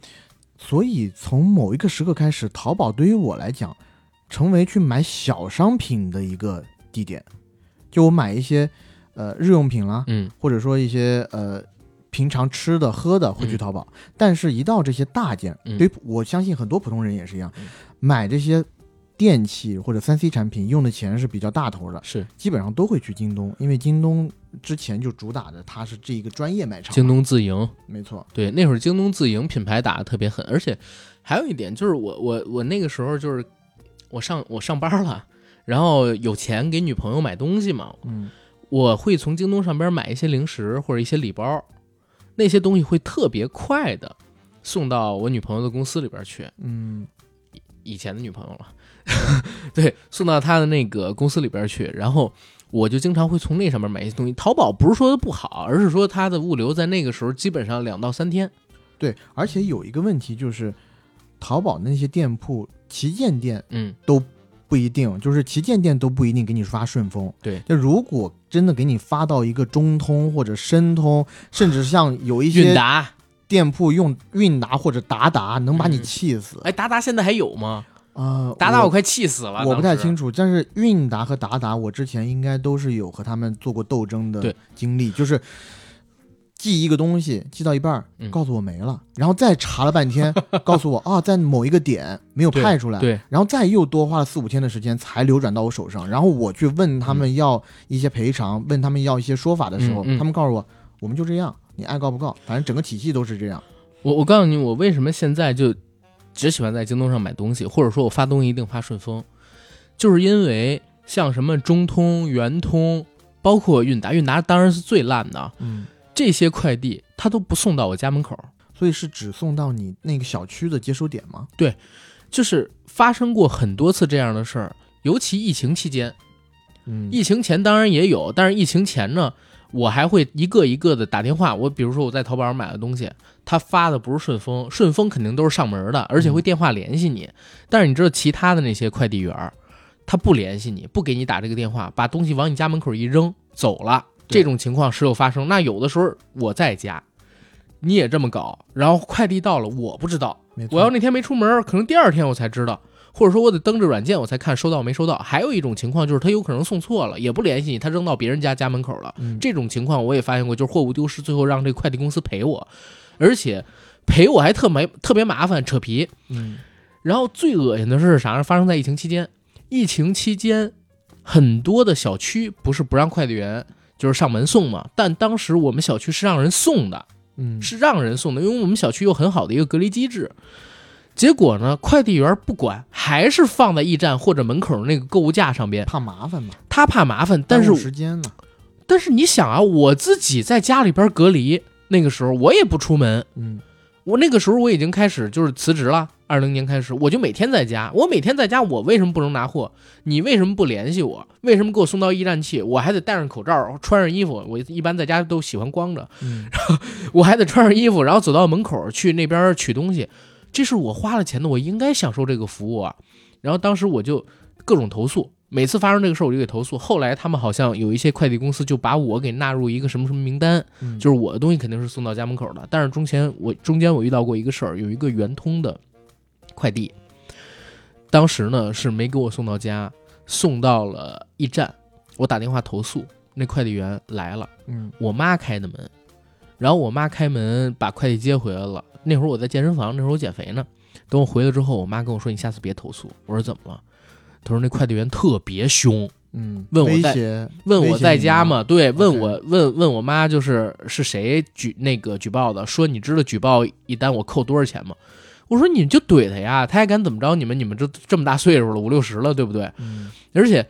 所以从某一个时刻开始，淘宝对于我来讲，成为去买小商品的一个地点。就我买一些呃日用品啦，嗯，或者说一些呃平常吃的喝的会去嗯。淘宝，但是一到这些大件，嗯。对我相信很多普通人也是一样，嗯。买这些电器或者三 C 产品用的钱是比较大头的，是。基本上都会去京东，因为京东之前就主打的它是这一个专业卖场。京东自营，没错，对，那会儿京东自营品牌打的特别狠，而且还有一点就是我我我那个时候就是我上我上班了，然后有钱给女朋友买东西嘛，嗯，我会从京东上边买一些零食或者一些礼包，那些东西会特别快的送到我女朋友的公司里边去，嗯，以前的女朋友了，对，送到他的那个公司里边去，然后我就经常会从那上面买一些东西。淘宝不是说的不好，而是说它的物流在那个时候基本上两到三天。对，而且有一个问题就是，淘宝那些店铺旗舰店嗯，都不一定，就是旗舰店都不一定给你发顺丰。对，那如果真的给你发到一个中通或者申通，甚至像有一些韵达，店铺用韵达或者达达，能把你嗯气死。哎，达达现在还有吗？啊，达达我我快气死了，我不太清楚。但是韵达和达达，我之前应该都是有和他们做过斗争的经历，就是寄一个东西寄到一半告诉我没了，然后再查了半天，告诉我啊，在某一个点没有派出来，对，然后再又多花了四五天的时间才流转到我手上，然后我去问他们要一些赔偿，问他们要一些说法的时候，他们告诉我我们就这样，你爱告不告，反正整个体系都是这样。我我告诉你，我为什么现在就只喜欢在京东上买东西，或者说我发东西一定发顺丰，就是因为像什么中通、圆通，包括韵达，韵达当然是最烂的，嗯，这些快递他都不送到我家门口。所以是只送到你那个小区的接收点吗？对就是发生过很多次这样的事儿，尤其疫情期间，嗯，疫情前当然也有，但是疫情前呢，我还会一个一个的打电话。我比如说我在淘宝上买的东西，他发的不是顺丰，顺丰肯定都是上门的，而且会电话联系你。但是你知道其他的那些快递员，他不联系你，不给你打这个电话，把东西往你家门口一扔走了。这种情况时有发生。那有的时候我在家，你也这么搞，然后快递到了我不知道，我要那天没出门，可能第二天我才知道，或者说我得登着软件我才看收到没收到。还有一种情况就是他有可能送错了，也不联系你，他扔到别人家家门口了。嗯这种情况我也发现过，就是货物丢失，最后让这个快递公司赔我，而且赔我还特没特别麻烦，扯皮。嗯然后最恶心的是啥呢？发生在疫情期间。疫情期间，很多的小区不是不让快递员就是上门送嘛，但当时我们小区是让人送的，嗯是让人送的，因为我们小区有很好的一个隔离机制。结果呢，快递员不管，还是放在驿站或者门口那个购物架上边。怕麻烦嘛，他怕麻烦，但是时间呢，但是你想啊，我自己在家里边隔离，那个时候我也不出门，嗯我那个时候我已经开始就是辞职了，二零年开始我就每天在家。我每天在家，我为什么不能拿货？你为什么不联系我？为什么给我送到驿站去？我还得戴上口罩，穿上衣服。我一般在家都喜欢光着，嗯 我还得穿上衣服，然后走到门口去那边取东西。这是我花了钱的，我应该享受这个服务啊。然后当时我就各种投诉，每次发生这个事儿我就给投诉。后来他们好像有一些快递公司就把我给纳入一个什么什么名单，嗯，就是我的东西肯定是送到家门口的。但是中间我中间我遇到过一个事儿，有一个圆通的快递，当时呢是没给我送到家，送到了驿站，我打电话投诉，那快递员来了，嗯我妈开的门，然后我妈开门把快递接回来了。那会儿我在健身房，那会儿我减肥呢。等我回来之后，我妈跟我说：“你下次别投诉。”我说：“怎么了？”她说：“那快递员特别凶，嗯，问我在问我在家？吗？对，问我问问我妈，就是是谁举那个举报的？说你知道举报一单我扣多少钱吗？我说你就怼他呀，他还敢怎么着你们？你们这这么大岁数了，五六十了，对不对？嗯而且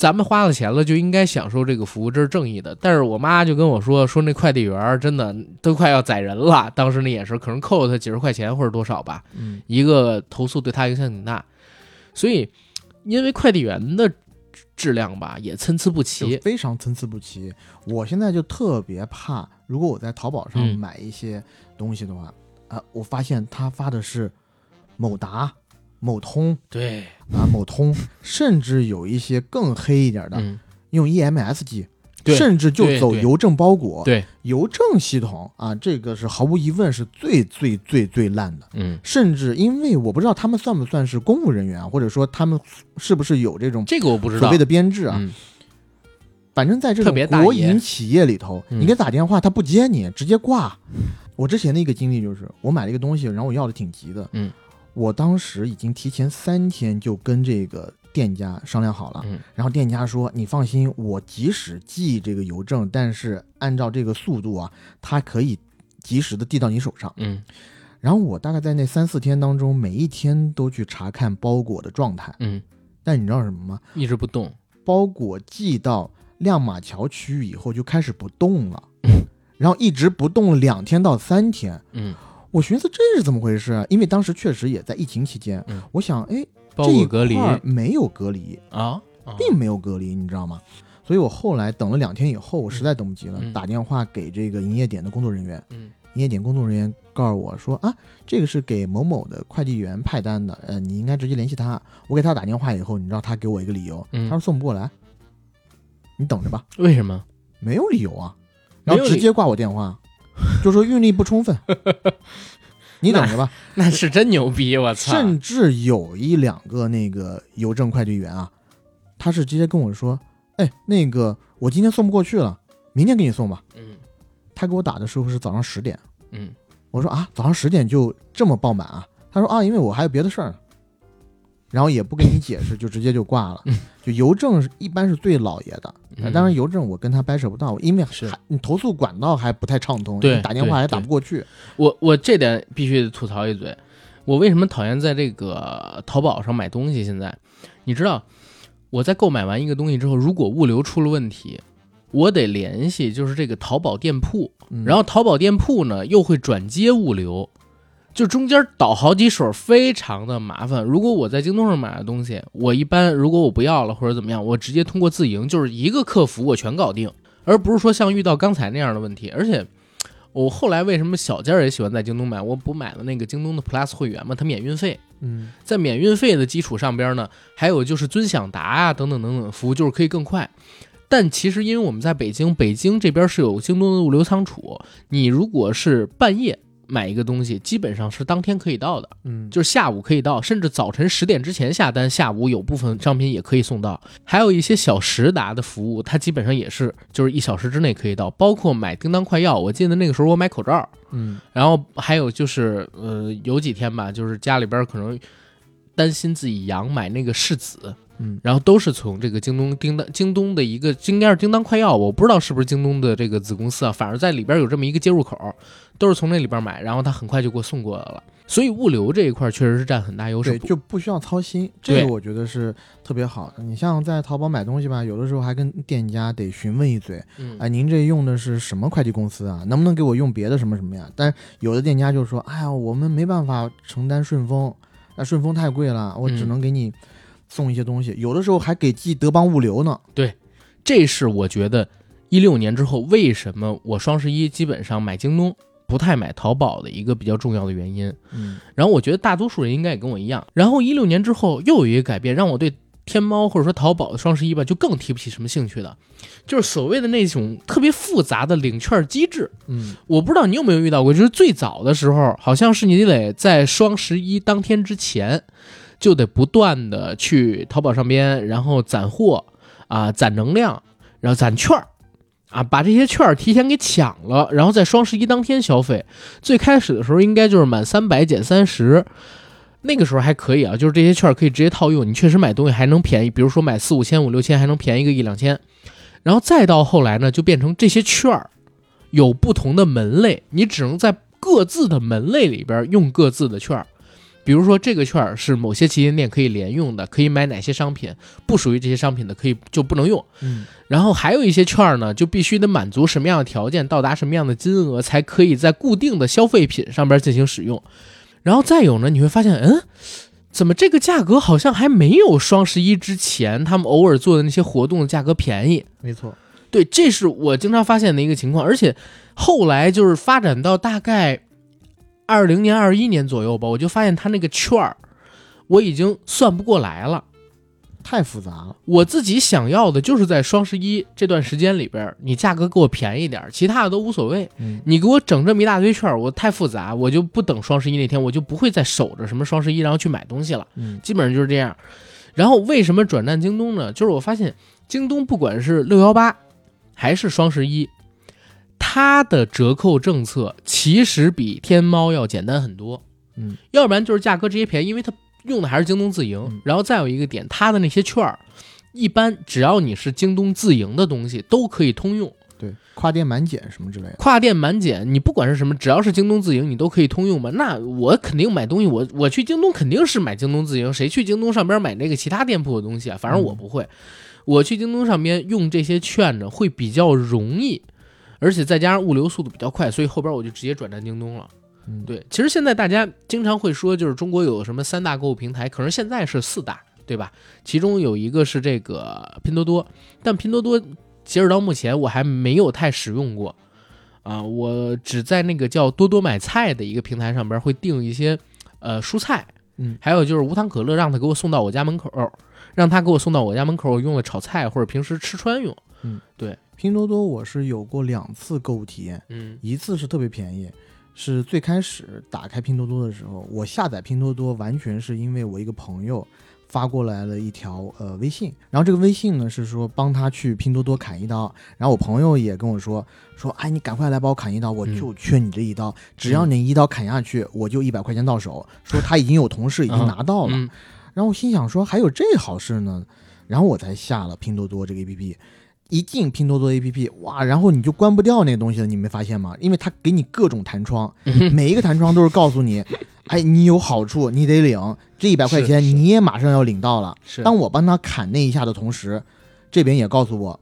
咱们花了钱了，就应该享受这个服务，这是正义的。但是我妈就跟我说，说那快递员真的都快要宰人了，当时那眼神可能扣了他几十块钱或者多少吧，嗯一个投诉对他影响挺大，所以因为快递员的质量吧也参差不齐，非常参差不齐。我现在就特别怕，如果我在淘宝上嗯买一些东西的话，啊，我发现他发的是某达、某通对，啊、某通，甚至有一些更黑一点的，嗯，用 EMS 寄。对甚至就走邮政包裹，对，邮政系统啊，这个是毫无疑问是最最最最烂的。嗯，甚至因为我不知道他们算不算是公务人员啊，或者说他们是不是有这种这个我不知道。所谓，的编制啊？嗯，反正在这特种别大爷国营企业里头，嗯。你给打电话他不接你，直接挂。我之前的一个经历就是，我买了一个东西，然后我要的挺急的，嗯，我当时已经提前三天就跟这个店家商量好了，嗯然后店家说：“你放心，我即使寄这个邮政，但是按照这个速度啊，它可以及时的递到你手上。嗯”然后我大概在那三四天当中，每一天都去查看包裹的状态。嗯，但你知道什么吗？一直不动。包裹寄到亮马桥区域以后就开始不动了，然后一直不动两天到三天。嗯，我寻思这是怎么回事啊？因为当时确实也在疫情期间，嗯我想，哎，包这一隔离块没有隔离，啊，啊并没有隔离，你知道吗？所以我后来等了两天以后，我实在等不及了，嗯打电话给这个营业点的工作人员。嗯营业点工作人员告诉我说啊，这个是给某某的快递员派单的，呃，你应该直接联系他。我给他打电话以后，你知道他给我一个理由，嗯他说送不过来，你等着吧，为什么？没有理由啊，然后直接挂我电话，就说运力不充分，你等着吧。那是真牛逼！我操！甚至有一两个那个邮政快递员啊，他是直接跟我说，哎，那个我今天送不过去了，明天给你送吧。嗯他给我打的时候是早上十点。嗯我说啊，早上十点就这么爆满啊？他说啊，因为我还有别的事儿呢。然后也不跟你解释，就直接就挂了。就邮政是一般是最老爷的，嗯当然邮政我跟他掰扯不到，因为是还你投诉管道还不太畅通，对你打电话对也打不过去。我我这点必须得吐槽一嘴，我为什么讨厌在这个淘宝上买东西？现在你知道，我在购买完一个东西之后，如果物流出了问题，我得联系就是这个淘宝店铺，嗯然后淘宝店铺呢又会转接物流，就中间倒好几手，非常的麻烦。如果我在京东上买的东西，我一般如果我不要了或者怎么样，我直接通过自营，就是一个客服我全搞定，而不是说像遇到刚才那样的问题。而且我后来为什么小件儿也喜欢在京东买？我不买了那个京东的 Plus 会员嘛，它免运费。嗯在免运费的基础上边呢，还有就是尊享达啊等等等等服务，就是可以更快。但其实因为我们在北京，北京这边是有京东的物流仓储，你如果是半夜买一个东西，基本上是当天可以到的，嗯，就是下午可以到，甚至早晨十点之前下单，下午有部分商品也可以送到。还有一些小时达的服务，它基本上也是就是一小时之内可以到，包括买叮当快药，我记得那个时候我买口罩，嗯。然后还有就是，呃，有几天吧，就是家里边可能担心自己阳，买那个柿子，嗯然后都是从这个京东叮当京东的一个应该是叮当快药，我不知道是不是京东的这个子公司啊，反正在里边有这么一个接入口，都是从那里边买，然后他很快就给我送过来了。所以物流这一块确实是占很大优势对，。就不需要操心，这个我觉得是特别好的。你像在淘宝买东西吧，有的时候还跟店家得询问一嘴，嗯哎，您这用的是什么快递公司啊？能不能给我用别的什么什么呀？但有的店家就说，哎呀，我们没办法承担顺丰，那顺丰太贵了，我只嗯能给你送一些东西。有的时候还给寄德邦物流呢。对这是我觉得一六年之后为什么我双十一基本上买京东，不太买淘宝的一个比较重要的原因。嗯然后我觉得大多数人应该也跟我一样。然后一六年之后又有一个改变，让我对天猫或者说淘宝的双十一吧就更提不起什么兴趣了，就是所谓的那种特别复杂的领券机制。嗯我不知道你有没有遇到过，就是最早的时候，好像是你得在双十一当天之前，就得不断的去淘宝上边，然后攒货啊，攒能量，然后攒券儿啊，把这些券儿提前给抢了，然后在双十一当天消费。最开始的时候应该就是满三百减三十。那个时候还可以啊，就是这些券可以直接套用，你确实买东西还能便宜，比如说买四五千、五六千还能便宜个一两千，然后再到后来呢，就变成这些券儿有不同的门类，你只能在各自的门类里边用各自的券儿。比如说，这个券儿是某些旗舰店可以连用的，可以买哪些商品，不属于这些商品的可以就不能用。嗯然后还有一些券儿呢，就必须得满足什么样的条件，到达什么样的金额，才可以在固定的消费品上边进行使用。然后再有呢，你会发现，嗯，怎么这个价格好像还没有双十一之前他们偶尔做的那些活动的价格便宜？没错。对，这是我经常发现的一个情况，而且后来就是发展到大概二零年、二一年左右吧，我就发现他那个券儿，我已经算不过来了。太复杂了。我自己想要的就是在双十一这段时间里边儿，你价格给我便宜点儿，其他的都无所谓。嗯你给我整这么一大堆券儿，我太复杂，我就不等双十一那天，我就不会再守着什么双十一然后去买东西了。嗯基本上就是这样。然后为什么转战京东呢？就是我发现京东不管是六幺八还是双十一，它的折扣政策其实比天猫要简单很多。嗯，要不然就是价格直接便宜，因为它用的还是京东自营。嗯然后再有一个点，它的那些券儿，一般只要你是京东自营的东西，都可以通用。对，跨店满减什么之类的。跨店满减，你不管是什么，只要是京东自营，你都可以通用嘛。那我肯定买东西，我我去京东肯定是买京东自营，谁去京东上边买那个其他店铺的东西啊？反正我不会，我去京东上边用这些券呢，会比较容易，而且再加上物流速度比较快，所以后边我就直接转战京东了。嗯，对，其实现在大家经常会说，就是中国有什么三大购物平台，可是现在是四大，对吧？其中有一个是这个拼多多，但拼多多截止到目前我还没有太使用过，啊，我只在那个叫多多买菜的一个平台上边会订一些呃蔬菜，嗯，还有就是无糖可乐，让他给我送到我家门口，让他给我送到我家门口，用来炒菜或者平时吃穿用。拼多多我是有过两次购物体验，嗯一次是特别便宜，是最开始打开拼多多的时候，我下载拼多多完全是因为我一个朋友发过来了一条呃微信，然后这个微信呢是说帮他去拼多多砍一刀，然后我朋友也跟我说说，哎，你赶快来帮我砍一刀，我就缺你这一刀，只要你一刀砍下去，我就一百块钱到手。说他已经有同事已经拿到了，嗯然后我心想说还有这好事呢，然后我才下了拼多多这个 APP。一进拼多多 APP，哇，然后你就关不掉那个东西了，你没发现吗？因为它给你各种弹窗，嗯每一个弹窗都是告诉你，哎，你有好处，你得领这一百块钱，你也马上要领到了。是当我帮他砍那一下的同时，这边也告诉我，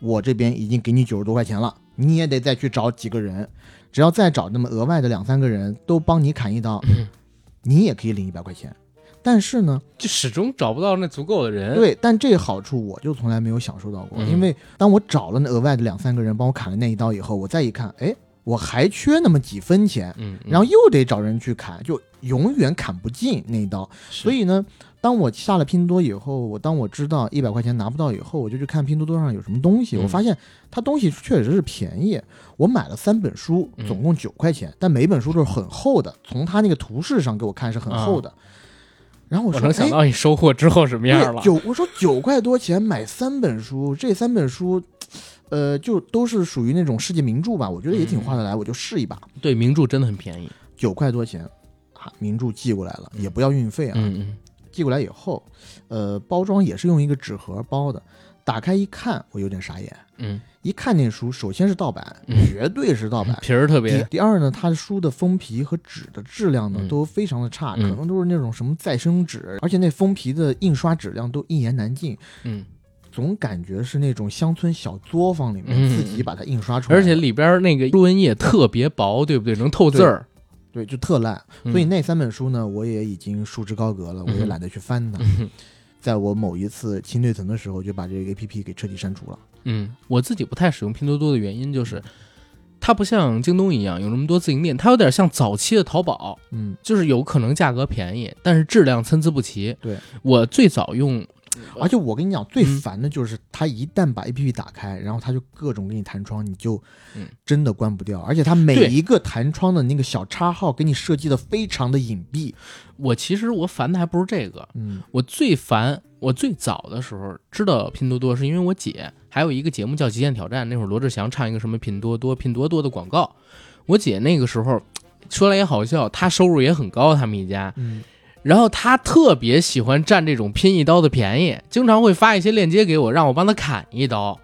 我这边已经给你九十多块钱了，你也得再去找几个人，只要再找那么额外的两三个人都帮你砍一刀，嗯你也可以领一百块钱。但是呢，就始终找不到那足够的人。，对，但这个好处我就从来没有享受到过，嗯因为当我找了那额外的两三个人帮我砍了那一刀以后，我再一看，哎，我还缺那么几分钱，嗯，然后又得找人去砍，就永远砍不进那一刀。所以以呢，当我下了拼多多以后，我当我知道一百块钱拿不到以后，我就去看拼多多上有什么东西。嗯我发现它东西确实是便宜，我买了三本书，嗯总共九块钱，但每本书都是很厚的，从它那个图示上给我看是很厚的。然后我说，我能想哎，到你收获之后什么样了。对九，我说九块多钱买三本书，这三本书，呃，就都是属于那种世界名著吧，我觉得也挺划得来，我就试一把。对，名著真的很便宜。九块多钱啊，名著寄过来了，嗯也不要运费啊。嗯嗯寄过来以后，呃，包装也是用一个纸盒包的，打开一看，我有点傻眼。嗯，一看那书，首先是盗版，嗯绝对是盗版。皮儿特别。第二呢，它的书的封皮和纸的质量呢嗯都非常的差，嗯可能都是那种什么再生纸，而且那封皮的印刷质量都一言难尽，嗯，总感觉是那种乡村小作坊里面嗯自己把它印刷出来的，而且里边那个书文页特别薄，对不对？能透字儿。对就特烂。嗯所以那三本书呢，我也已经束之高阁了，我也嗯懒得去翻它。嗯在我某一次清内存的时候，就把这个 A P P 给彻底删除了。嗯，我自己不太使用拼多多的原因就是，它不像京东一样有那么多自营店，它有点像早期的淘宝，嗯，就是有可能价格便宜，但是质量参差不齐。对我最早用，而且我跟你讲，最嗯。烦的就是它一旦把 A P P 打开，然后它就各种给你弹窗，你就嗯。真的关不掉。而且它每一个弹窗的那个小叉号给你设计的非常的隐蔽。我其实我烦的还不是这个，嗯。我最烦，我最早的时候知道拼多多，是因为我姐还有一个节目叫《极限挑战》，那会儿罗志祥唱一个什么拼多多拼多多的广告，我姐那个时候说来也好笑，她收入也很高，他们一家，嗯然后他特别喜欢占这种拼一刀的便宜，经常会发一些链接给我，让我帮他砍一刀。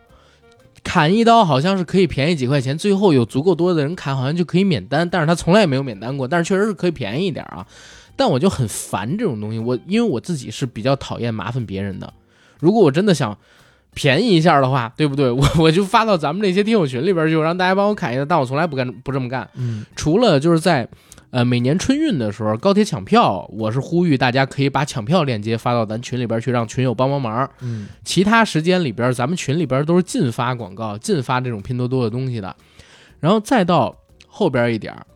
砍一刀好像是可以便宜几块钱，最后有足够多的人砍，好像就可以免单，但是他从来也没有免单过，但是确实是可以便宜一点啊。但我就很烦这种东西，我因为我自己是比较讨厌麻烦别人的。如果我真的想便宜一下的话，对不对？我我就发到咱们那些听友群里边去，让大家帮我砍一刀。但我从来不干不这么干，嗯除了就是在呃每年春运的时候，高铁抢票，我是呼吁大家可以把抢票链接发到咱群里边去，让群友帮帮忙。嗯其他时间里边，咱们群里边都是禁发广告、禁发这种拼多多的东西的。然后再到后边一点儿，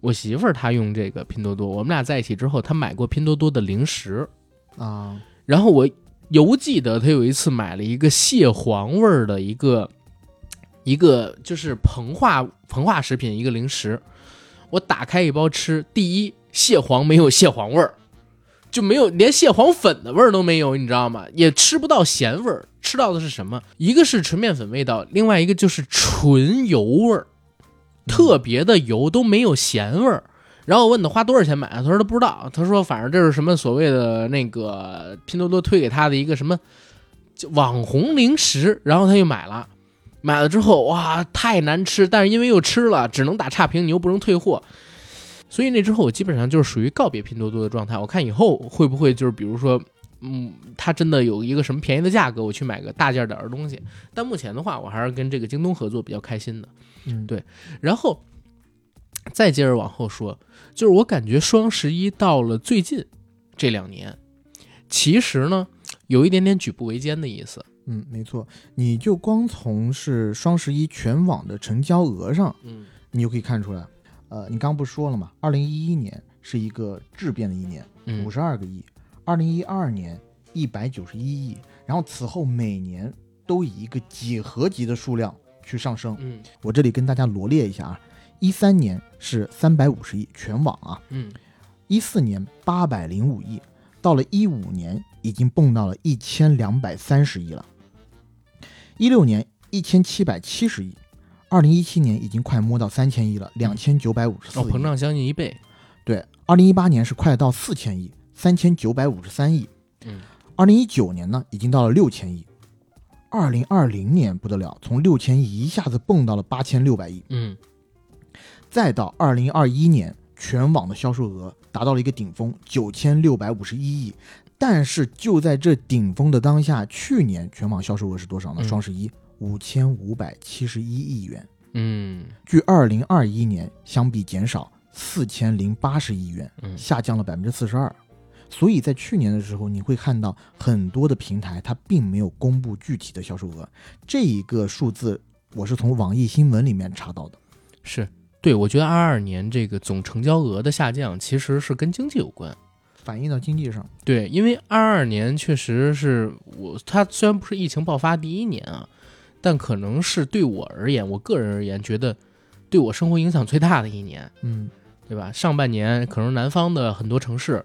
我媳妇儿她用这个拼多多，我们俩在一起之后，她买过拼多多的零食，啊然后我犹记得她有一次买了一个蟹黄味儿的一个一个就是膨化膨化食品一个零食，我打开一包吃，第一蟹黄没有蟹黄味儿，就没有连蟹黄粉的味儿都没有，你知道吗？也吃不到咸味儿，吃到的是什么？一个是纯面粉味道，另外一个就是纯油味儿，特别的油都没有咸味儿。然后我问他花多少钱买的，他说他不知道，他说反正这是什么所谓的那个拼多多推给他的一个什么网红零食，然后他就买了，买了之后哇太难吃，但是因为又吃了，只能打差评，你又不能退货，所以那之后我基本上就是属于告别拼多多的状态。我看以后会不会就是比如说，嗯，它真的有一个什么便宜的价格，我去买个大件点儿的东西。但目前的话，我还是跟这个京东合作比较开心的。嗯，对然后再接着往后说，就是我感觉双十一到了最近这两年，其实呢有一点点举步维艰的意思。嗯，没错，你就光从是双十一全网的成交额上，嗯你就可以看出来，呃，你刚刚不是说了吗？二零一一年是一个质变的一年，嗯五十二个亿；二零一二年一百九十一亿，然后此后每年都以一个几何级的数量去上升。嗯我这里跟大家罗列一下啊，一三年是三百五十亿全网啊，嗯一四年八百零五亿，到了一五年已经蹦到了一千两百三十亿了，一六年一千七百七十亿，二零一七年已经快摸到三千亿了，两千九百五十四哦，亿。膨胀将近一倍。对，二零一八年是快到四千亿，三千九百五十三亿。嗯，二零一九年呢，已经到了六千亿。二零二零年不得了，从六千亿一下子蹦到了八千六百亿。嗯再到二零二一年，全网的销售额达到了一个顶峰，九千六百五十一亿。但是就在这顶峰的当下，去年全网销售额是多少呢？嗯双十一五千五百七十一亿元，嗯距二零二一年相比减少四千零八十亿元，嗯下降了百分之四十二。所以在去年的时候，你会看到很多的平台它并没有公布具体的销售额，这一个数字我是从网易新闻里面查到的。是对，我觉得二二年这个总成交额的下降其实是跟经济有关。反映到经济上，对，因为二二年确实是我，它虽然不是疫情爆发第一年啊，但可能是对我而言，我个人而言，觉得对我生活影响最大的一年，嗯，对吧？上半年可能南方的很多城市，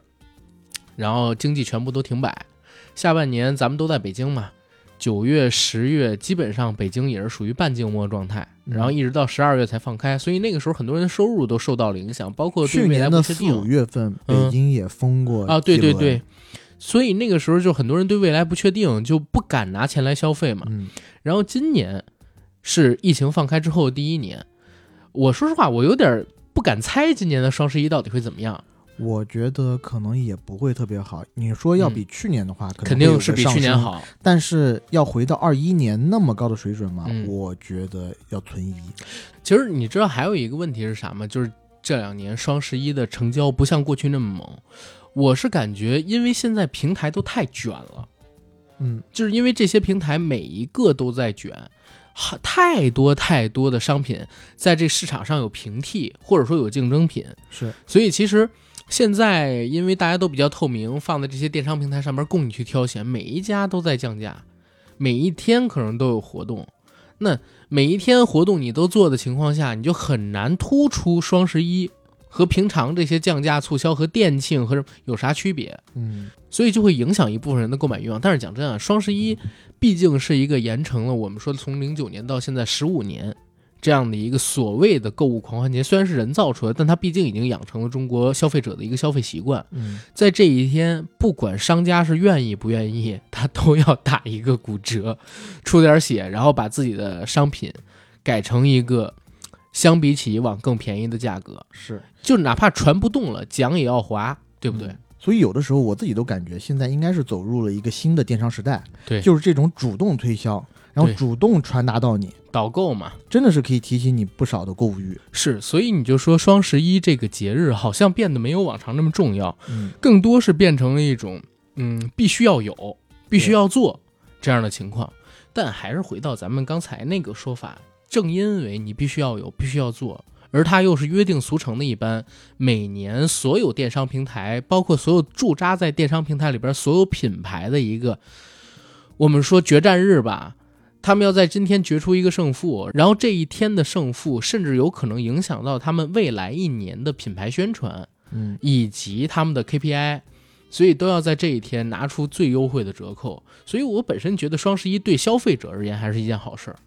然后经济全部都停摆，下半年咱们都在北京嘛，九月、十月基本上北京也是属于半静默状态，嗯。然后一直到十二月才放开，所以那个时候很多人的收入都受到了影响，包括对去未来年的四五月份，嗯北京也封过啊，对对对，，所以那个时候就很多人对未来不确定，就不敢拿钱来消费嘛。嗯，然后今年是疫情放开之后的第一年，我说实话，我有点不敢猜今年的双十一到底会怎么样，我觉得可能也不会特别好。你说要比去年的话，嗯肯定是比，去年好。但是要回到二一年那么高的水准嘛，嗯我觉得要存疑。其实你知道还有一个问题是啥吗？就是这两年双十一的成交不像过去那么猛。我是感觉，因为现在平台都太卷了，嗯，就是因为这些平台每一个都在卷，哈太多太多的商品在这市场上有平替，或者说有竞争品，是，所以其实现在因为大家都比较透明，放在这些电商平台上面供你去挑选，每一家都在降价，每一天可能都有活动。那每一天活动你都做的情况下，你就很难突出双十一和平常这些降价促销和店庆和有啥区别，嗯，所以就会影响一部分人的购买欲望。但是讲真啊，双十一毕竟是一个延承了我们说从零九年到现在十五年这样的一个所谓的购物狂欢节，虽然是人造出来，但它毕竟已经养成了中国消费者的一个消费习惯。嗯，在这一天，不管商家是愿意不愿意，他都要打一个骨折，出点血，然后把自己的商品改成一个相比起以往更便宜的价格，是，就哪怕船不动了，桨也要划，对不对？嗯。所以有的时候我自己都感觉现在应该是走入了一个新的电商时代，对。就是这种主动推销，然后主动传达到你，导购嘛，真的是可以提起你不少的购物欲。是，所以你就说双十一这个节日好像变得没有往常那么重要，嗯，更多是变成了一种嗯必须要有、必须要做这样的情况。但还是回到咱们刚才那个说法，正因为你必须要有、必须要做，而它又是约定俗成的一般，每年所有电商平台，包括所有驻扎在电商平台里边所有品牌的一个，我们说决战日吧。他们要在今天决出一个胜负，然后这一天的胜负甚至有可能影响到他们未来一年的品牌宣传。嗯，以及他们的 KPI，所以都要在这一天拿出最优惠的折扣。所以我本身觉得双十一对消费者而言还是一件好事儿。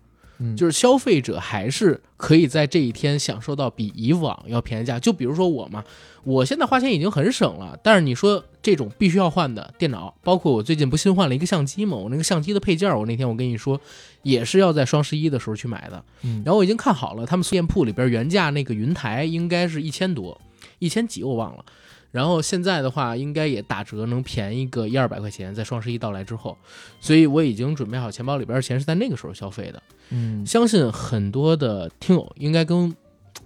嗯，就是消费者还是可以在这一天享受到比以往要便宜价。就比如说我嘛，我现在花钱已经很省了，但是你说这种必须要换的电脑，包括我最近不新换了一个相机嘛，我那个相机的配件，我那天我跟你说也是要在双十一的时候去买的。嗯然后我已经看好了，他们店铺里边原价那个云台应该是一千多，一千几我忘了。然后现在的话，应该也打折，能便宜个一二百块钱，在双十一到来之后，所以我已经准备好钱包里边的钱是在那个时候消费的。嗯，相信很多的听友应该跟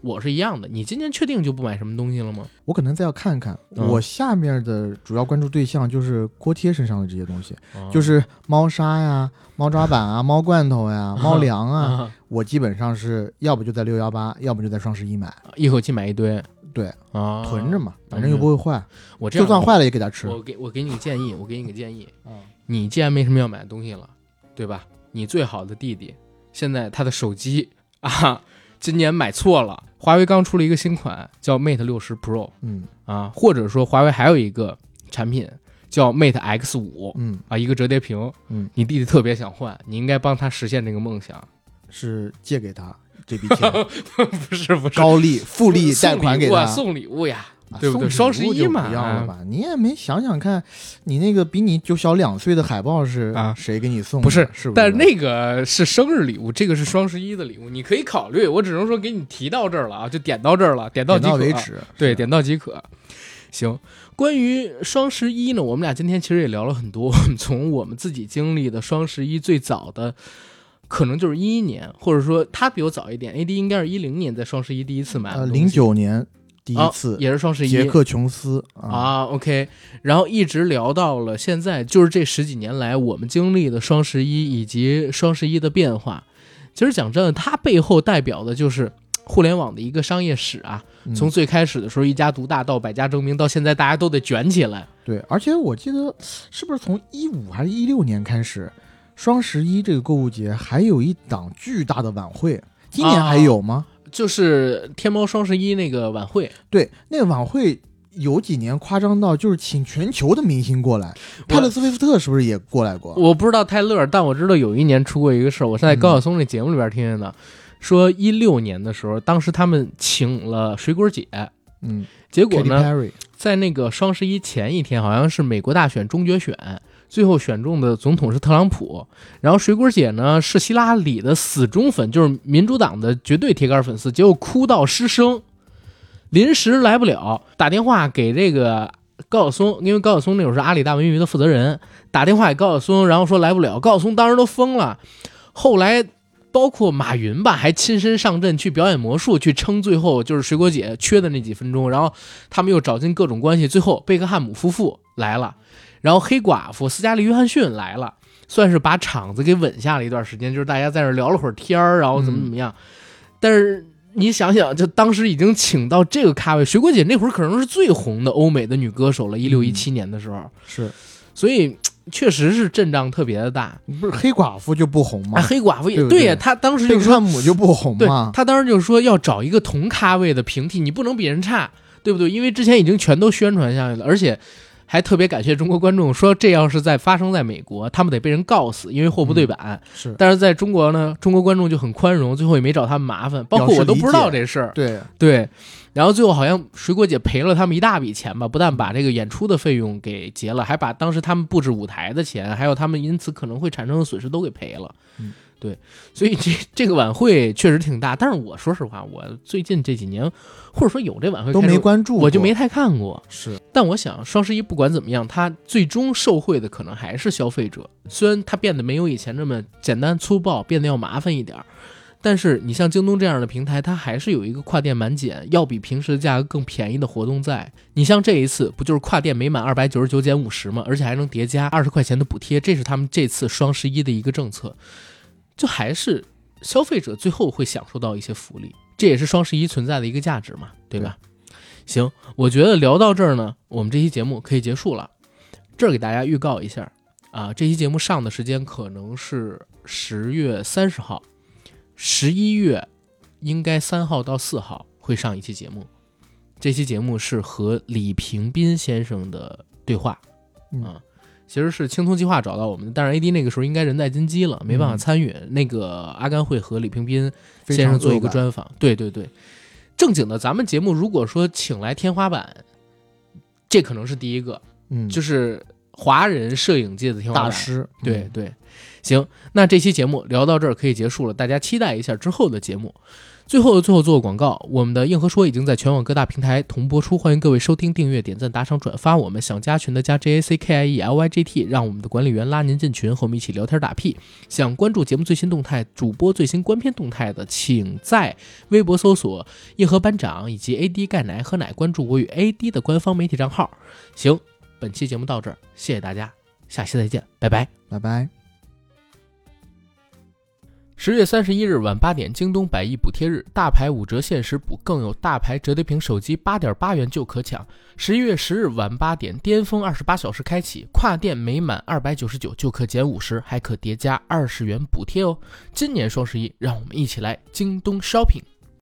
我是一样的。你今年确定就不买什么东西了吗？我可能再要看看。嗯我下面的主要关注对象就是锅贴身上的这些东西，哦就是猫砂呀、猫抓板啊、猫罐头呀、猫粮啊，啊，我基本上是要不就在六幺八，要不就在双十一买，一口气买一堆，对，啊，囤着嘛，反正又不会坏，我这样就算坏了也给他吃。我给我给你个建议，我给你个建议，嗯你既然没什么要买的东西了，对吧？你最好的弟弟现在他的手机啊，今年买错了。华为刚出了一个新款叫 Mate 六十 Pro 嗯啊，或者说华为还有一个产品叫 Mate X 五嗯啊，一个折叠屏。嗯，你弟弟特别想换，你应该帮他实现这个梦想。是借给他这笔钱，不是不是，高利复利贷款给他送礼物呀，啊对不对双十一嘛不要了吧？你也没想想看，你那个比你就小两岁的海报是啊谁给你送的？不是是不是？但是那个是生日礼物，这个是双十一的礼物，你可以考虑。我只能说给你提到这儿了啊，就点到这儿了，点到即可。到为止。对，点到即可。行，关于双十一呢，我们俩今天其实也聊了很多。从我们自己经历的双十一最早的，可能就是一一年，或者说他比我早一点，AD 应该是一零年在双十一第一次买的呃，零九年第一啊次，也是双十一杰克琼斯啊，啊，OK，然后一直聊到了现在，就是这十几年来我们经历的双十一以及双十一的变化。其实讲真的，它背后代表的就是互联网的一个商业史啊。嗯从最开始的时候一家独大到百家争鸣，到现在大家都得卷起来。对，而且我记得是不是从一五还是一六年开始，双十一这个购物节还有一档巨大的晚会，今年还有吗？就是天猫双十一那个晚会，对，那个晚会有几年夸张到就是请全球的明星过来，泰勒·斯威夫特是不是也过来过？我不知道泰勒，但我知道有一年出过一个事儿，我是在高晓松那节目里边听见的，说一六年的时候，当时他们请了水果姐，嗯，结果呢，在那个双十一前一天，好像是美国大选中决选，最后选中的总统是特朗普。然后水果姐呢是希拉里的死忠粉，就是民主党的绝对铁杆粉丝，结果哭到失声，临时来不了，打电话给这个高晓松，因为高晓松那会儿是阿里大文娱的负责人，打电话给高晓松，然后说来不了，高晓松当时都疯了。后来包括马云吧，还亲身上阵去表演魔术，去撑最后就是水果姐缺的那几分钟，然后他们又找尽各种关系，最后贝克汉姆夫妇来了，然后黑寡妇斯嘉丽·约翰逊来了，算是把场子给稳下了一段时间，就是大家在那聊了会儿天儿，然后怎么怎么样。但是你想想，就当时已经请到这个咖位，水果姐那会儿可能是最红的欧美的女歌手了，一六一七年的时候，是所以确实是阵仗特别的大。不是黑寡妇就不红吗啊，？黑寡妇也对呀，她当时贝克就说汉姆就不红对吗？他当时就说要找一个同咖位的平替，你不能比人差，对不对？因为之前已经全都宣传下去了，而且还特别感谢中国观众说，这要是在发生在美国，他们得被人告死，因为货不对版。是但是在中国呢，中国观众就很宽容，最后也没找他们麻烦，包括我都不知道这事儿。对，对，然后最后好像水果姐赔了他们一大笔钱吧，不但把这个演出的费用给结了，还把当时他们布置舞台的钱，还有他们因此可能会产生的损失都给赔了。嗯，对，所以这这个晚会确实挺大，但是我说实话，我最近这几年或者说有这晚会都没关注，我就没太看过。是但我想双十一不管怎么样，它最终受惠的可能还是消费者，虽然它变得没有以前这么简单粗暴，变得要麻烦一点儿。但是你像京东这样的平台，它还是有一个跨店满减，要比平时的价格更便宜的活动在。你像这一次不就是跨店每满二百九十九减五十吗？而且还能叠加二十块钱的补贴，这是他们这次双十一的一个政策。就还是消费者最后会享受到一些福利，这也是双十一存在的一个价值嘛，对吧？行，我觉得聊到这儿呢，我们这期节目可以结束了。这儿给大家预告一下啊，这期节目上的时间可能是十月三十号，十一月应该三号到四号会上一期节目。这期节目是和李平斌先生的对话嗯啊，其实是青铜计划找到我们的，但是 AD 那个时候应该人在金鸡了，没办法参与。那个阿甘会和李平斌先生做一个专访，对对对，正经的咱们节目如果说请来天花板，这可能是第一个，嗯，就是华人摄影界的天花板大师，对对，行，那这期节目聊到这儿可以结束了，大家期待一下之后的节目。最后的最后做个广告，我们的硬核说已经在全网各大平台同播出，欢迎各位收听、订阅、点赞、打赏、转发。我们想加群的加 J A C K I E L Y G T，让我们的管理员拉您进群，和我们一起聊天打屁。想关注节目最新动态、主播最新观片动态的，请在微博搜索“硬核班长”以及 A D 钙奶喝奶，关注我与 A D 的官方媒体账号。行，本期节目到这儿，谢谢大家，下期再见，拜拜，拜拜。十月三十一日晚八点，京东百亿补贴日，大牌五折限时补，更有大牌折叠屏手机八点八元就可抢。十一月十日晚八点，巅峰二十八小时开启，跨店每满二百九十九就可减五十，还可叠加二十元补贴哦。今年双十一，让我们一起来京东 shopping。